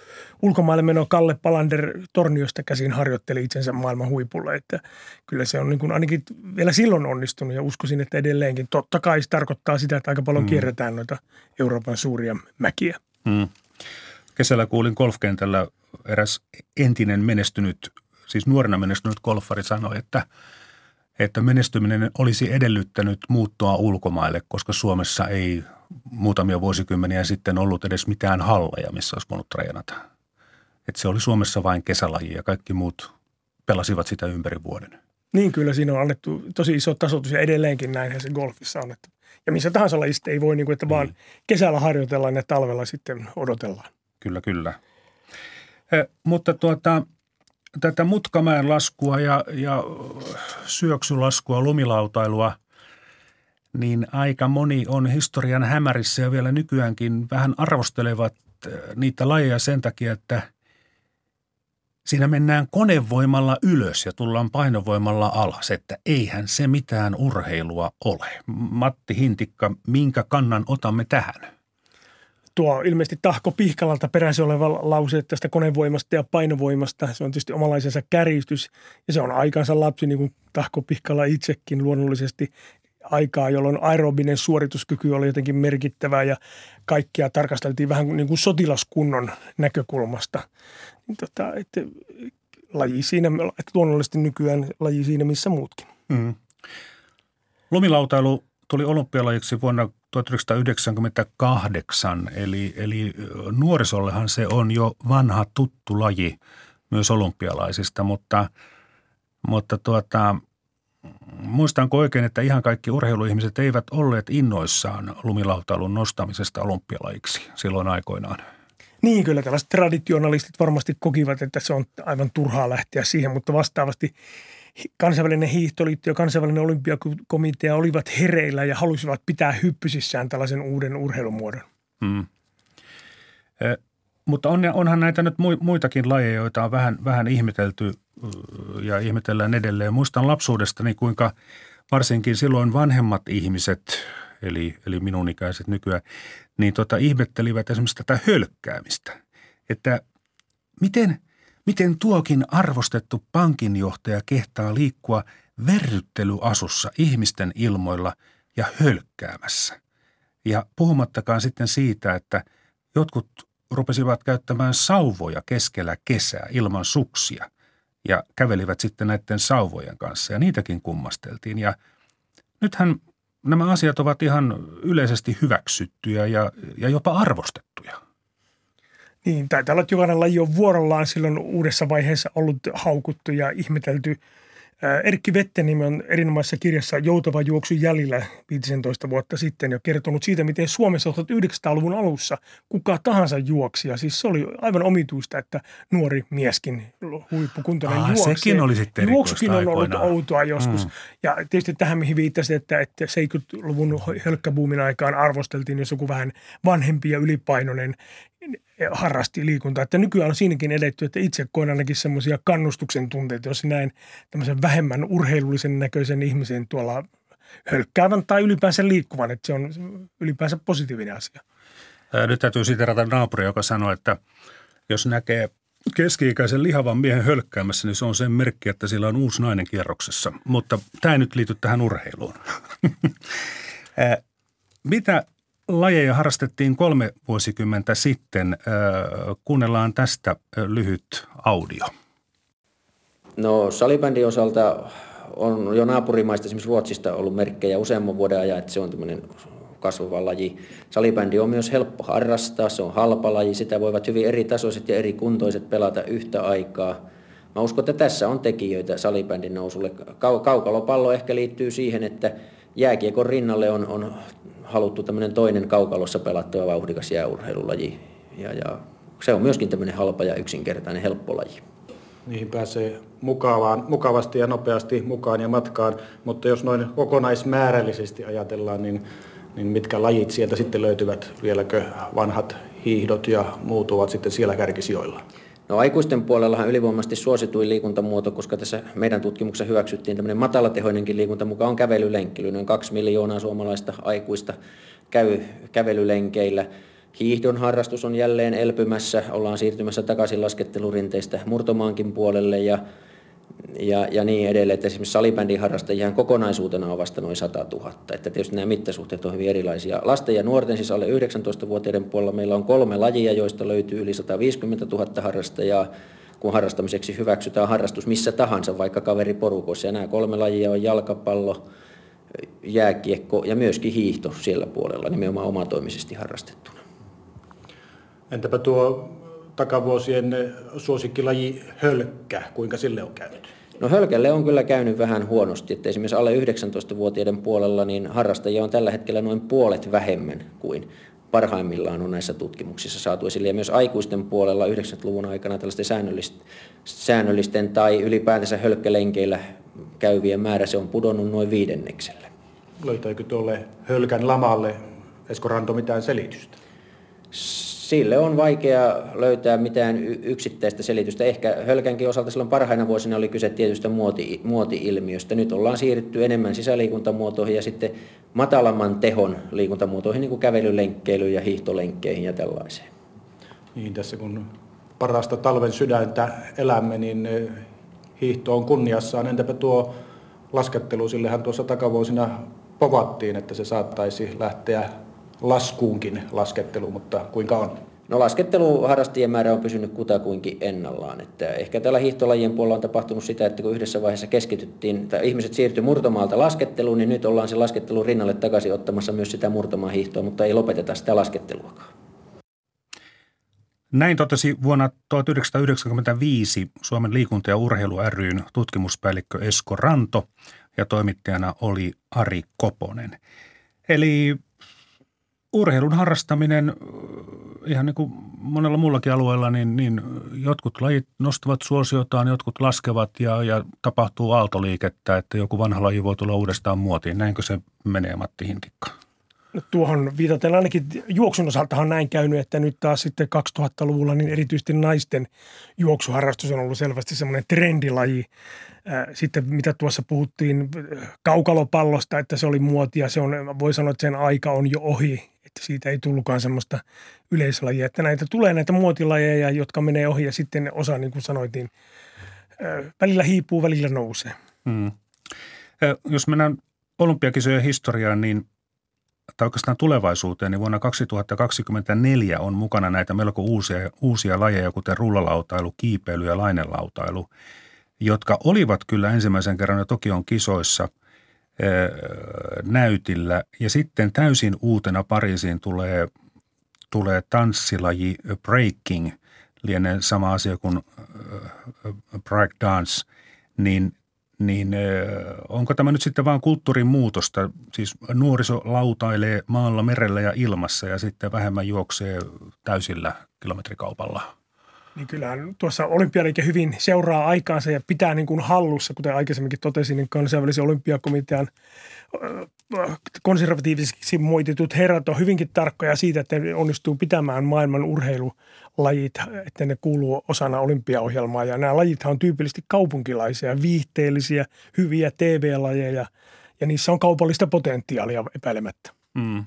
Ulkomaille meno Kalle Palander Torniosta käsin harjoitteli itsensä maailman huipulle, että kyllä se on niin kuin ainakin vielä silloin onnistunut ja uskoisin, että edelleenkin. Totta kai se tarkoittaa sitä, että aika paljon mm. kierretään noita Euroopan suuria mäkiä. Mm. Kesällä kuulin golfkentällä eräs entinen menestynyt, siis nuorena menestynyt golfari sanoi, että, että menestyminen olisi edellyttänyt muuttoa ulkomaille, koska Suomessa ei muutamia vuosikymmeniä sitten ollut edes mitään halleja, missä olisi voinut treenata. Että se oli Suomessa vain kesälaji ja kaikki muut pelasivat sitä ympäri vuoden. Niin kyllä siinä on annettu tosi iso tasoitus ja edelleenkin näinhän se golfissa on. Että, ja missä tahansa lajista ei voi, niin kuin, että vaan niin. kesällä harjoitellaan ja talvella sitten odotellaan. Kyllä, kyllä. Mutta tuota, tätä mutkamäen laskua ja, ja syöksylaskua, lumilautailua, niin aika moni on historian hämärissä ja vielä nykyäänkin vähän arvostelevat eh, niitä lajeja sen takia, että siinä mennään konevoimalla ylös ja tullaan painovoimalla alas, että eihän se mitään urheilua ole. Matti Hintikka, minkä kannan otamme tähän? Tuo ilmeisesti Tahko Pihkalalta peräisin oleva lause tästä konevoimasta ja painovoimasta. Se on tietysti omalaisensa kärjistys ja se on aikansa lapsi, niin kuin Tahko Pihkala itsekin luonnollisesti aikaa, jolloin aerobinen suorituskyky oli jotenkin merkittävää ja kaikkia tarkasteltiin vähän niin kuin sotilaskunnon näkökulmasta. Niin tota, että laji siinä, että luonnollisesti nykyään laji siinä missä muutkin. Mm. Lumilautailu tuli olympialajiksi vuonna 1998, eli, eli nuorisollehan se on jo vanha tuttu laji myös olympialaisista, mutta, mutta tuota, muistanko oikein, että ihan kaikki urheiluihmiset eivät olleet innoissaan lumilautailun nostamisesta olympialajiksi silloin aikoinaan? Niin, kyllä tällaiset traditionalistit varmasti kokivat, että se on aivan turhaa lähteä siihen, mutta vastaavasti – kansainvälinen hiihtoliitto ja kansainvälinen olympiakomitea olivat hereillä ja halusivat pitää hyppysissään tällaisen uuden urheilumuodon. Hmm. Eh, mutta on, onhan näitä nyt muitakin lajeja, joita on vähän, vähän ihmetelty ja ihmetellään edelleen. Muistan lapsuudestani, kuinka varsinkin silloin vanhemmat ihmiset, eli, eli minun ikäiset nykyään, niin tota, ihmettelivät esimerkiksi tätä hölkkäämistä. Että miten – Miten tuokin arvostettu pankinjohtaja kehtaa liikkua verryttelyasussa ihmisten ilmoilla ja hölkkäämässä? Ja puhumattakaan sitten siitä, että jotkut rupesivat käyttämään sauvoja keskellä kesää ilman suksia ja kävelivät sitten näiden sauvojen kanssa ja niitäkin kummasteltiin. Ja nythän nämä asiat ovat ihan yleisesti hyväksyttyjä ja, ja jopa arvostettuja. Niin, taitaa olla, että jokainen laji on vuorollaan silloin uudessa vaiheessa ollut haukuttu ja ihmetelty. Erkki Vettenimi on erinomaisessa kirjassa Joutava juoksu jäljellä 15 vuotta sitten jo kertonut siitä, miten Suomessa 1900-luvun alussa kuka tahansa juoksi. Ja siis se oli aivan omituista, että nuori mieskin, huippukuntoinen ah, juoksi. Sekin oli sitten Juoksukin on ollut outoa joskus. Mm. Ja tietysti tähän, mihin viittasit, että, että 70-luvun hölkkäbuumin aikaan arvosteltiin, jos joku vähän vanhempi ja ylipainoinen harrasti liikuntaa. Että nykyään on siinäkin edetty, että itse koen ainakin semmoisia kannustuksen tunteita, jos näen tämmöisen vähemmän urheilullisen näköisen ihmisen tuolla hölkkäävän tai ylipäänsä liikkuvan, että se on ylipäänsä positiivinen asia. Nyt täytyy siterata naapuria, joka sanoi, että jos näkee keski-ikäisen lihavan miehen hölkkäämässä, niin se on sen merkki, että sillä on uusi nainen kierroksessa. Mutta tämä ei nyt liity tähän urheiluun. <laughs> Mitä lajeja harrastettiin kolme vuosikymmentä sitten. Kuunnellaan tästä lyhyt audio. No salibändin osalta on jo naapurimaista, esimerkiksi Ruotsista, ollut merkkejä useamman vuoden ajan, että se on tämmöinen kasvava laji. Salibändi on myös helppo harrastaa, se on halpa laji, sitä voivat hyvin eri tasoiset ja eri kuntoiset pelata yhtä aikaa. Mä uskon, että tässä on tekijöitä salibändin nousulle. Kaukalopallo ehkä liittyy siihen, että jääkiekon rinnalle on, on haluttu tämmöinen toinen kaukalossa pelattava vauhdikas jääurheilulaji. Ja, ja se on myöskin tämmöinen halpa ja yksinkertainen helppo laji. Niihin pääsee mukavaan, mukavasti ja nopeasti mukaan ja matkaan, mutta jos noin kokonaismäärällisesti ajatellaan, niin, niin mitkä lajit sieltä sitten löytyvät? Vieläkö vanhat hiihdot ja muut ovat sitten siellä kärkisijoilla? No aikuisten puolellahan ylivoimaisesti suosituin liikuntamuoto, koska tässä meidän tutkimuksessa hyväksyttiin tämmöinen matalatehoinenkin liikuntamuka on kävelylenkki. Noin kaksi miljoonaa suomalaista aikuista käy kävelylenkeillä. Hiihdon harrastus on jälleen elpymässä, ollaan siirtymässä takaisin laskettelurinteistä murtomaankin puolelle ja ja, ja niin edelleen, että esimerkiksi salibändin harrastajien kokonaisuutena on vasta noin 100 000. Että tietysti nämä mittasuhteet on hyvin erilaisia. Lasten ja nuorten, siis alle 19-vuotiaiden puolella meillä on kolme lajia, joista löytyy yli 150 000 harrastajaa, kun harrastamiseksi hyväksytään harrastus missä tahansa, vaikka kaveriporukossa. Ja nämä kolme lajia on jalkapallo, jääkiekko ja myöskin hiihto siellä puolella, nimenomaan omatoimisesti harrastettuna. Entäpä tuo takavuosien suosikkilaji hölkkä, kuinka sille on käynyt? No hölkälle on kyllä käynyt vähän huonosti, että esimerkiksi alle 19-vuotiaiden puolella niin harrastajia on tällä hetkellä noin puolet vähemmän kuin parhaimmillaan on näissä tutkimuksissa saatu esille. Ja myös aikuisten puolella 90-luvun aikana tällaisten säännöllisten, säännöllisten tai ylipäätänsä hölkkälenkeillä käyvien määrä se on pudonnut noin viidenneksellä. Löytääkö tuolle hölkän lamalle Esko Ranto mitään selitystä? Sille on vaikea löytää mitään yksittäistä selitystä. Ehkä Hölkänkin osalta silloin parhaina vuosina oli kyse tietystä muoti, muoti-ilmiöstä. Nyt ollaan siirrytty enemmän sisäliikuntamuotoihin ja sitten matalamman tehon liikuntamuotoihin, niin kuin kävelylenkkeilyyn ja hiihtolenkkeihin ja tällaiseen. Niin, tässä kun parasta talven sydäntä elämme, niin hiihto on kunniassaan. Entäpä tuo laskettelu, sillehän tuossa takavuosina povattiin, että se saattaisi lähteä laskuunkin laskettelu, mutta kuinka on? No lasketteluharrastajien määrä on pysynyt kutakuinkin ennallaan. Että ehkä tällä hiihtolajien puolella on tapahtunut sitä, että kun yhdessä vaiheessa keskityttiin, tai ihmiset siirtyi murtomaalta lasketteluun, niin nyt ollaan se laskettelun rinnalle takaisin ottamassa myös sitä murtomaan hiihtoa, mutta ei lopeteta sitä lasketteluakaan. Näin totesi vuonna 1995 Suomen liikunta- ja urheilu ryn tutkimuspäällikkö Esko Ranto ja toimittajana oli Ari Koponen. Eli urheilun harrastaminen ihan niin kuin monella muullakin alueella, niin, niin jotkut lajit nostavat suosiotaan, jotkut laskevat ja, ja tapahtuu aaltoliikettä, että joku vanha laji voi tulla uudestaan muotiin. Näinkö se menee, Matti Hintikka? No tuohon viitaten ainakin juoksun osaltahan on näin käynyt, että nyt taas sitten 2000-luvulla niin erityisesti naisten juoksuharrastus on ollut selvästi semmoinen trendilaji. Sitten mitä tuossa puhuttiin kaukalopallosta, että se oli muotia, se on, voi sanoa, että sen aika on jo ohi että siitä ei tullutkaan semmoista yleislajia. Että näitä tulee näitä muotilajeja, jotka menee ohi ja sitten osa, niin kuin sanoitin, välillä hiipuu, välillä nousee. Hmm. Jos mennään olympiakisojen historiaan, niin tai oikeastaan tulevaisuuteen, niin vuonna 2024 on mukana näitä melko uusia, uusia lajeja, kuten rullalautailu, kiipeily ja lainelautailu, jotka olivat kyllä ensimmäisen kerran jo Tokion kisoissa – näytillä. Ja sitten täysin uutena Pariisiin tulee, tulee tanssilaji breaking, lienee sama asia kuin break dance, niin, niin onko tämä nyt sitten vain kulttuurin muutosta? Siis nuoriso lautailee maalla, merellä ja ilmassa ja sitten vähemmän juoksee täysillä kilometrikaupalla – niin kyllähän tuossa olympialiike hyvin seuraa aikaansa ja pitää niin kuin hallussa, kuten aikaisemminkin totesin, niin kansainvälisen olympiakomitean konservatiivisesti moititut herrat on hyvinkin tarkkoja siitä, että ne onnistuu pitämään maailman urheilulajit, että ne kuuluu osana olympiaohjelmaa. Ja nämä lajithan on tyypillisesti kaupunkilaisia, viihteellisiä, hyviä TV-lajeja ja niissä on kaupallista potentiaalia epäilemättä. Mm.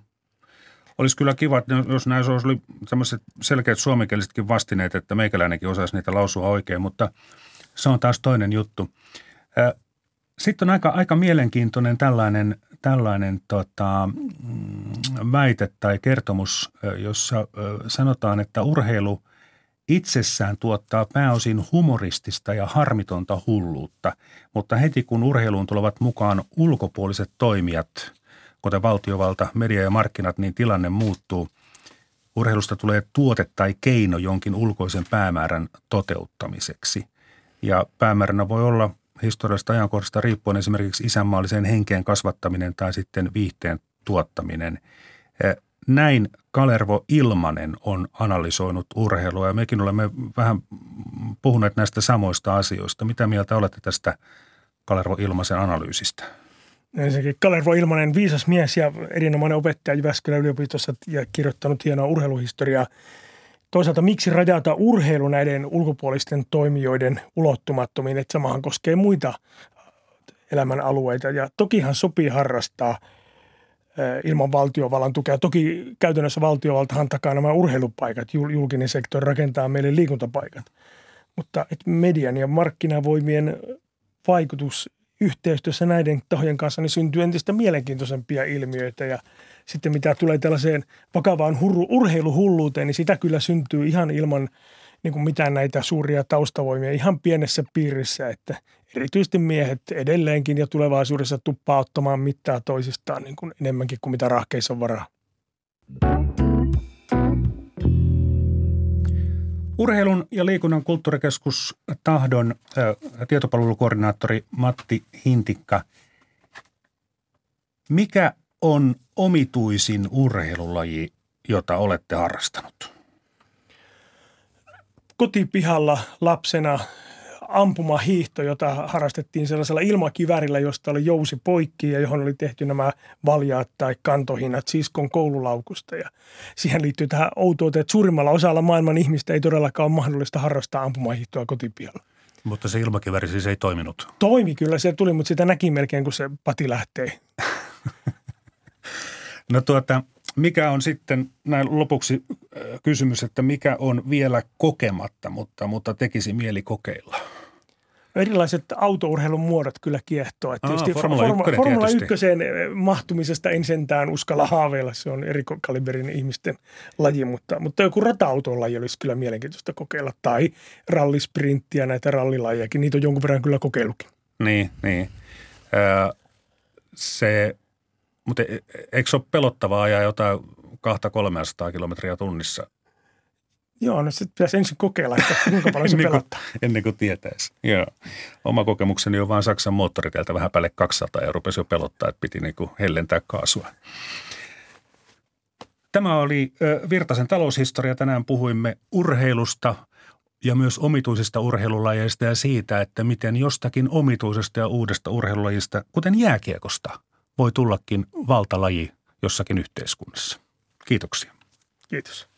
Olisi kyllä kiva, että jos näissä olisi sellaiset selkeät suomenkielisetkin vastineet, että meikäläinenkin osaisi niitä lausua oikein, mutta se on taas toinen juttu. Sitten on aika, aika mielenkiintoinen tällainen, tällainen tota, mm, väite tai kertomus, jossa sanotaan, että urheilu itsessään tuottaa pääosin humoristista ja harmitonta hulluutta, mutta heti kun urheiluun tulevat mukaan ulkopuoliset toimijat – kuten valtiovalta, media ja markkinat, niin tilanne muuttuu. Urheilusta tulee tuote tai keino jonkin ulkoisen päämäärän toteuttamiseksi. Ja päämääränä voi olla historiallisesta ajankohdasta riippuen esimerkiksi isänmaallisen henkeen kasvattaminen tai sitten viihteen tuottaminen. Eh, näin Kalervo Ilmanen on analysoinut urheilua ja mekin olemme vähän puhuneet näistä samoista asioista. Mitä mieltä olette tästä Kalervo Ilmasen analyysistä? Ensinnäkin Kalervo Ilmanen, viisas mies ja erinomainen opettaja Jyväskylän yliopistossa ja kirjoittanut hienoa urheiluhistoriaa. toisaalta miksi rajata urheilu näiden ulkopuolisten toimijoiden ulottumattomiin, että samahan koskee muita elämän alueita. Ja tokihan sopii harrastaa ilman valtiovallan tukea. Toki käytännössä valtiovaltahan takaa nämä urheilupaikat, julkinen sektori rakentaa meille liikuntapaikat. Mutta että median ja markkinavoimien vaikutus yhteistyössä näiden tahojen kanssa niin syntyy entistä mielenkiintoisempia ilmiöitä ja sitten mitä tulee tällaiseen vakavaan hurru, urheiluhulluuteen, niin sitä kyllä syntyy ihan ilman niin kuin mitään näitä suuria taustavoimia ihan pienessä piirissä, että erityisesti miehet edelleenkin ja tulevaisuudessa tuppaa ottamaan mittaa toisistaan niin kuin enemmänkin kuin mitä rahkeissa on varaa. Urheilun ja liikunnan kulttuurikeskus Tahdon tietopalvelukoordinaattori Matti Hintikka. Mikä on omituisin urheilulaji, jota olette harrastanut? Kotipihalla lapsena ampumahiihto, jota harrastettiin sellaisella ilmakivärillä, josta oli jousi poikki ja johon oli tehty nämä valjaat tai kantohinnat siskon koululaukusta. Ja siihen liittyy tähän outouteen, että suurimmalla osalla maailman ihmistä ei todellakaan ole mahdollista harrastaa ampumahiihtoa kotipihalla. Mutta se ilmakiväri siis ei toiminut? Toimi kyllä, se tuli, mutta sitä näki melkein, kun se pati lähtee. <laughs> no tuota, mikä on sitten näin lopuksi kysymys, että mikä on vielä kokematta, mutta, mutta tekisi mieli kokeilla? Erilaiset autourheilun muodot kyllä kiehtoo. Että Aa, Formula, 1 Formula 1 mahtumisesta en sentään uskalla haaveilla. Se on eri kaliberin ihmisten laji, mutta, mutta joku rata-auton laji olisi kyllä mielenkiintoista kokeilla. Tai rallisprinttiä, näitä rallilajiakin. Niitä on jonkun verran kyllä kokeillukin. Niin, niin. Öö, se, mutta e, e, eikö se ole pelottavaa ajaa jotain 200-300 kilometriä tunnissa Joo, no sitten pitäisi ensin kokeilla, että kuinka paljon se pelottaa. ennen kuin tietäisi. Joo. Oma kokemukseni on vain Saksan moottoriteiltä vähän päälle 200 ja rupesi jo pelottaa, että piti niin kuin hellentää kaasua. Tämä oli Virtasen taloushistoria. Tänään puhuimme urheilusta ja myös omituisista urheilulajeista ja siitä, että miten jostakin omituisesta ja uudesta urheilulajista, kuten jääkiekosta, voi tullakin valtalaji jossakin yhteiskunnassa. Kiitoksia. Kiitos.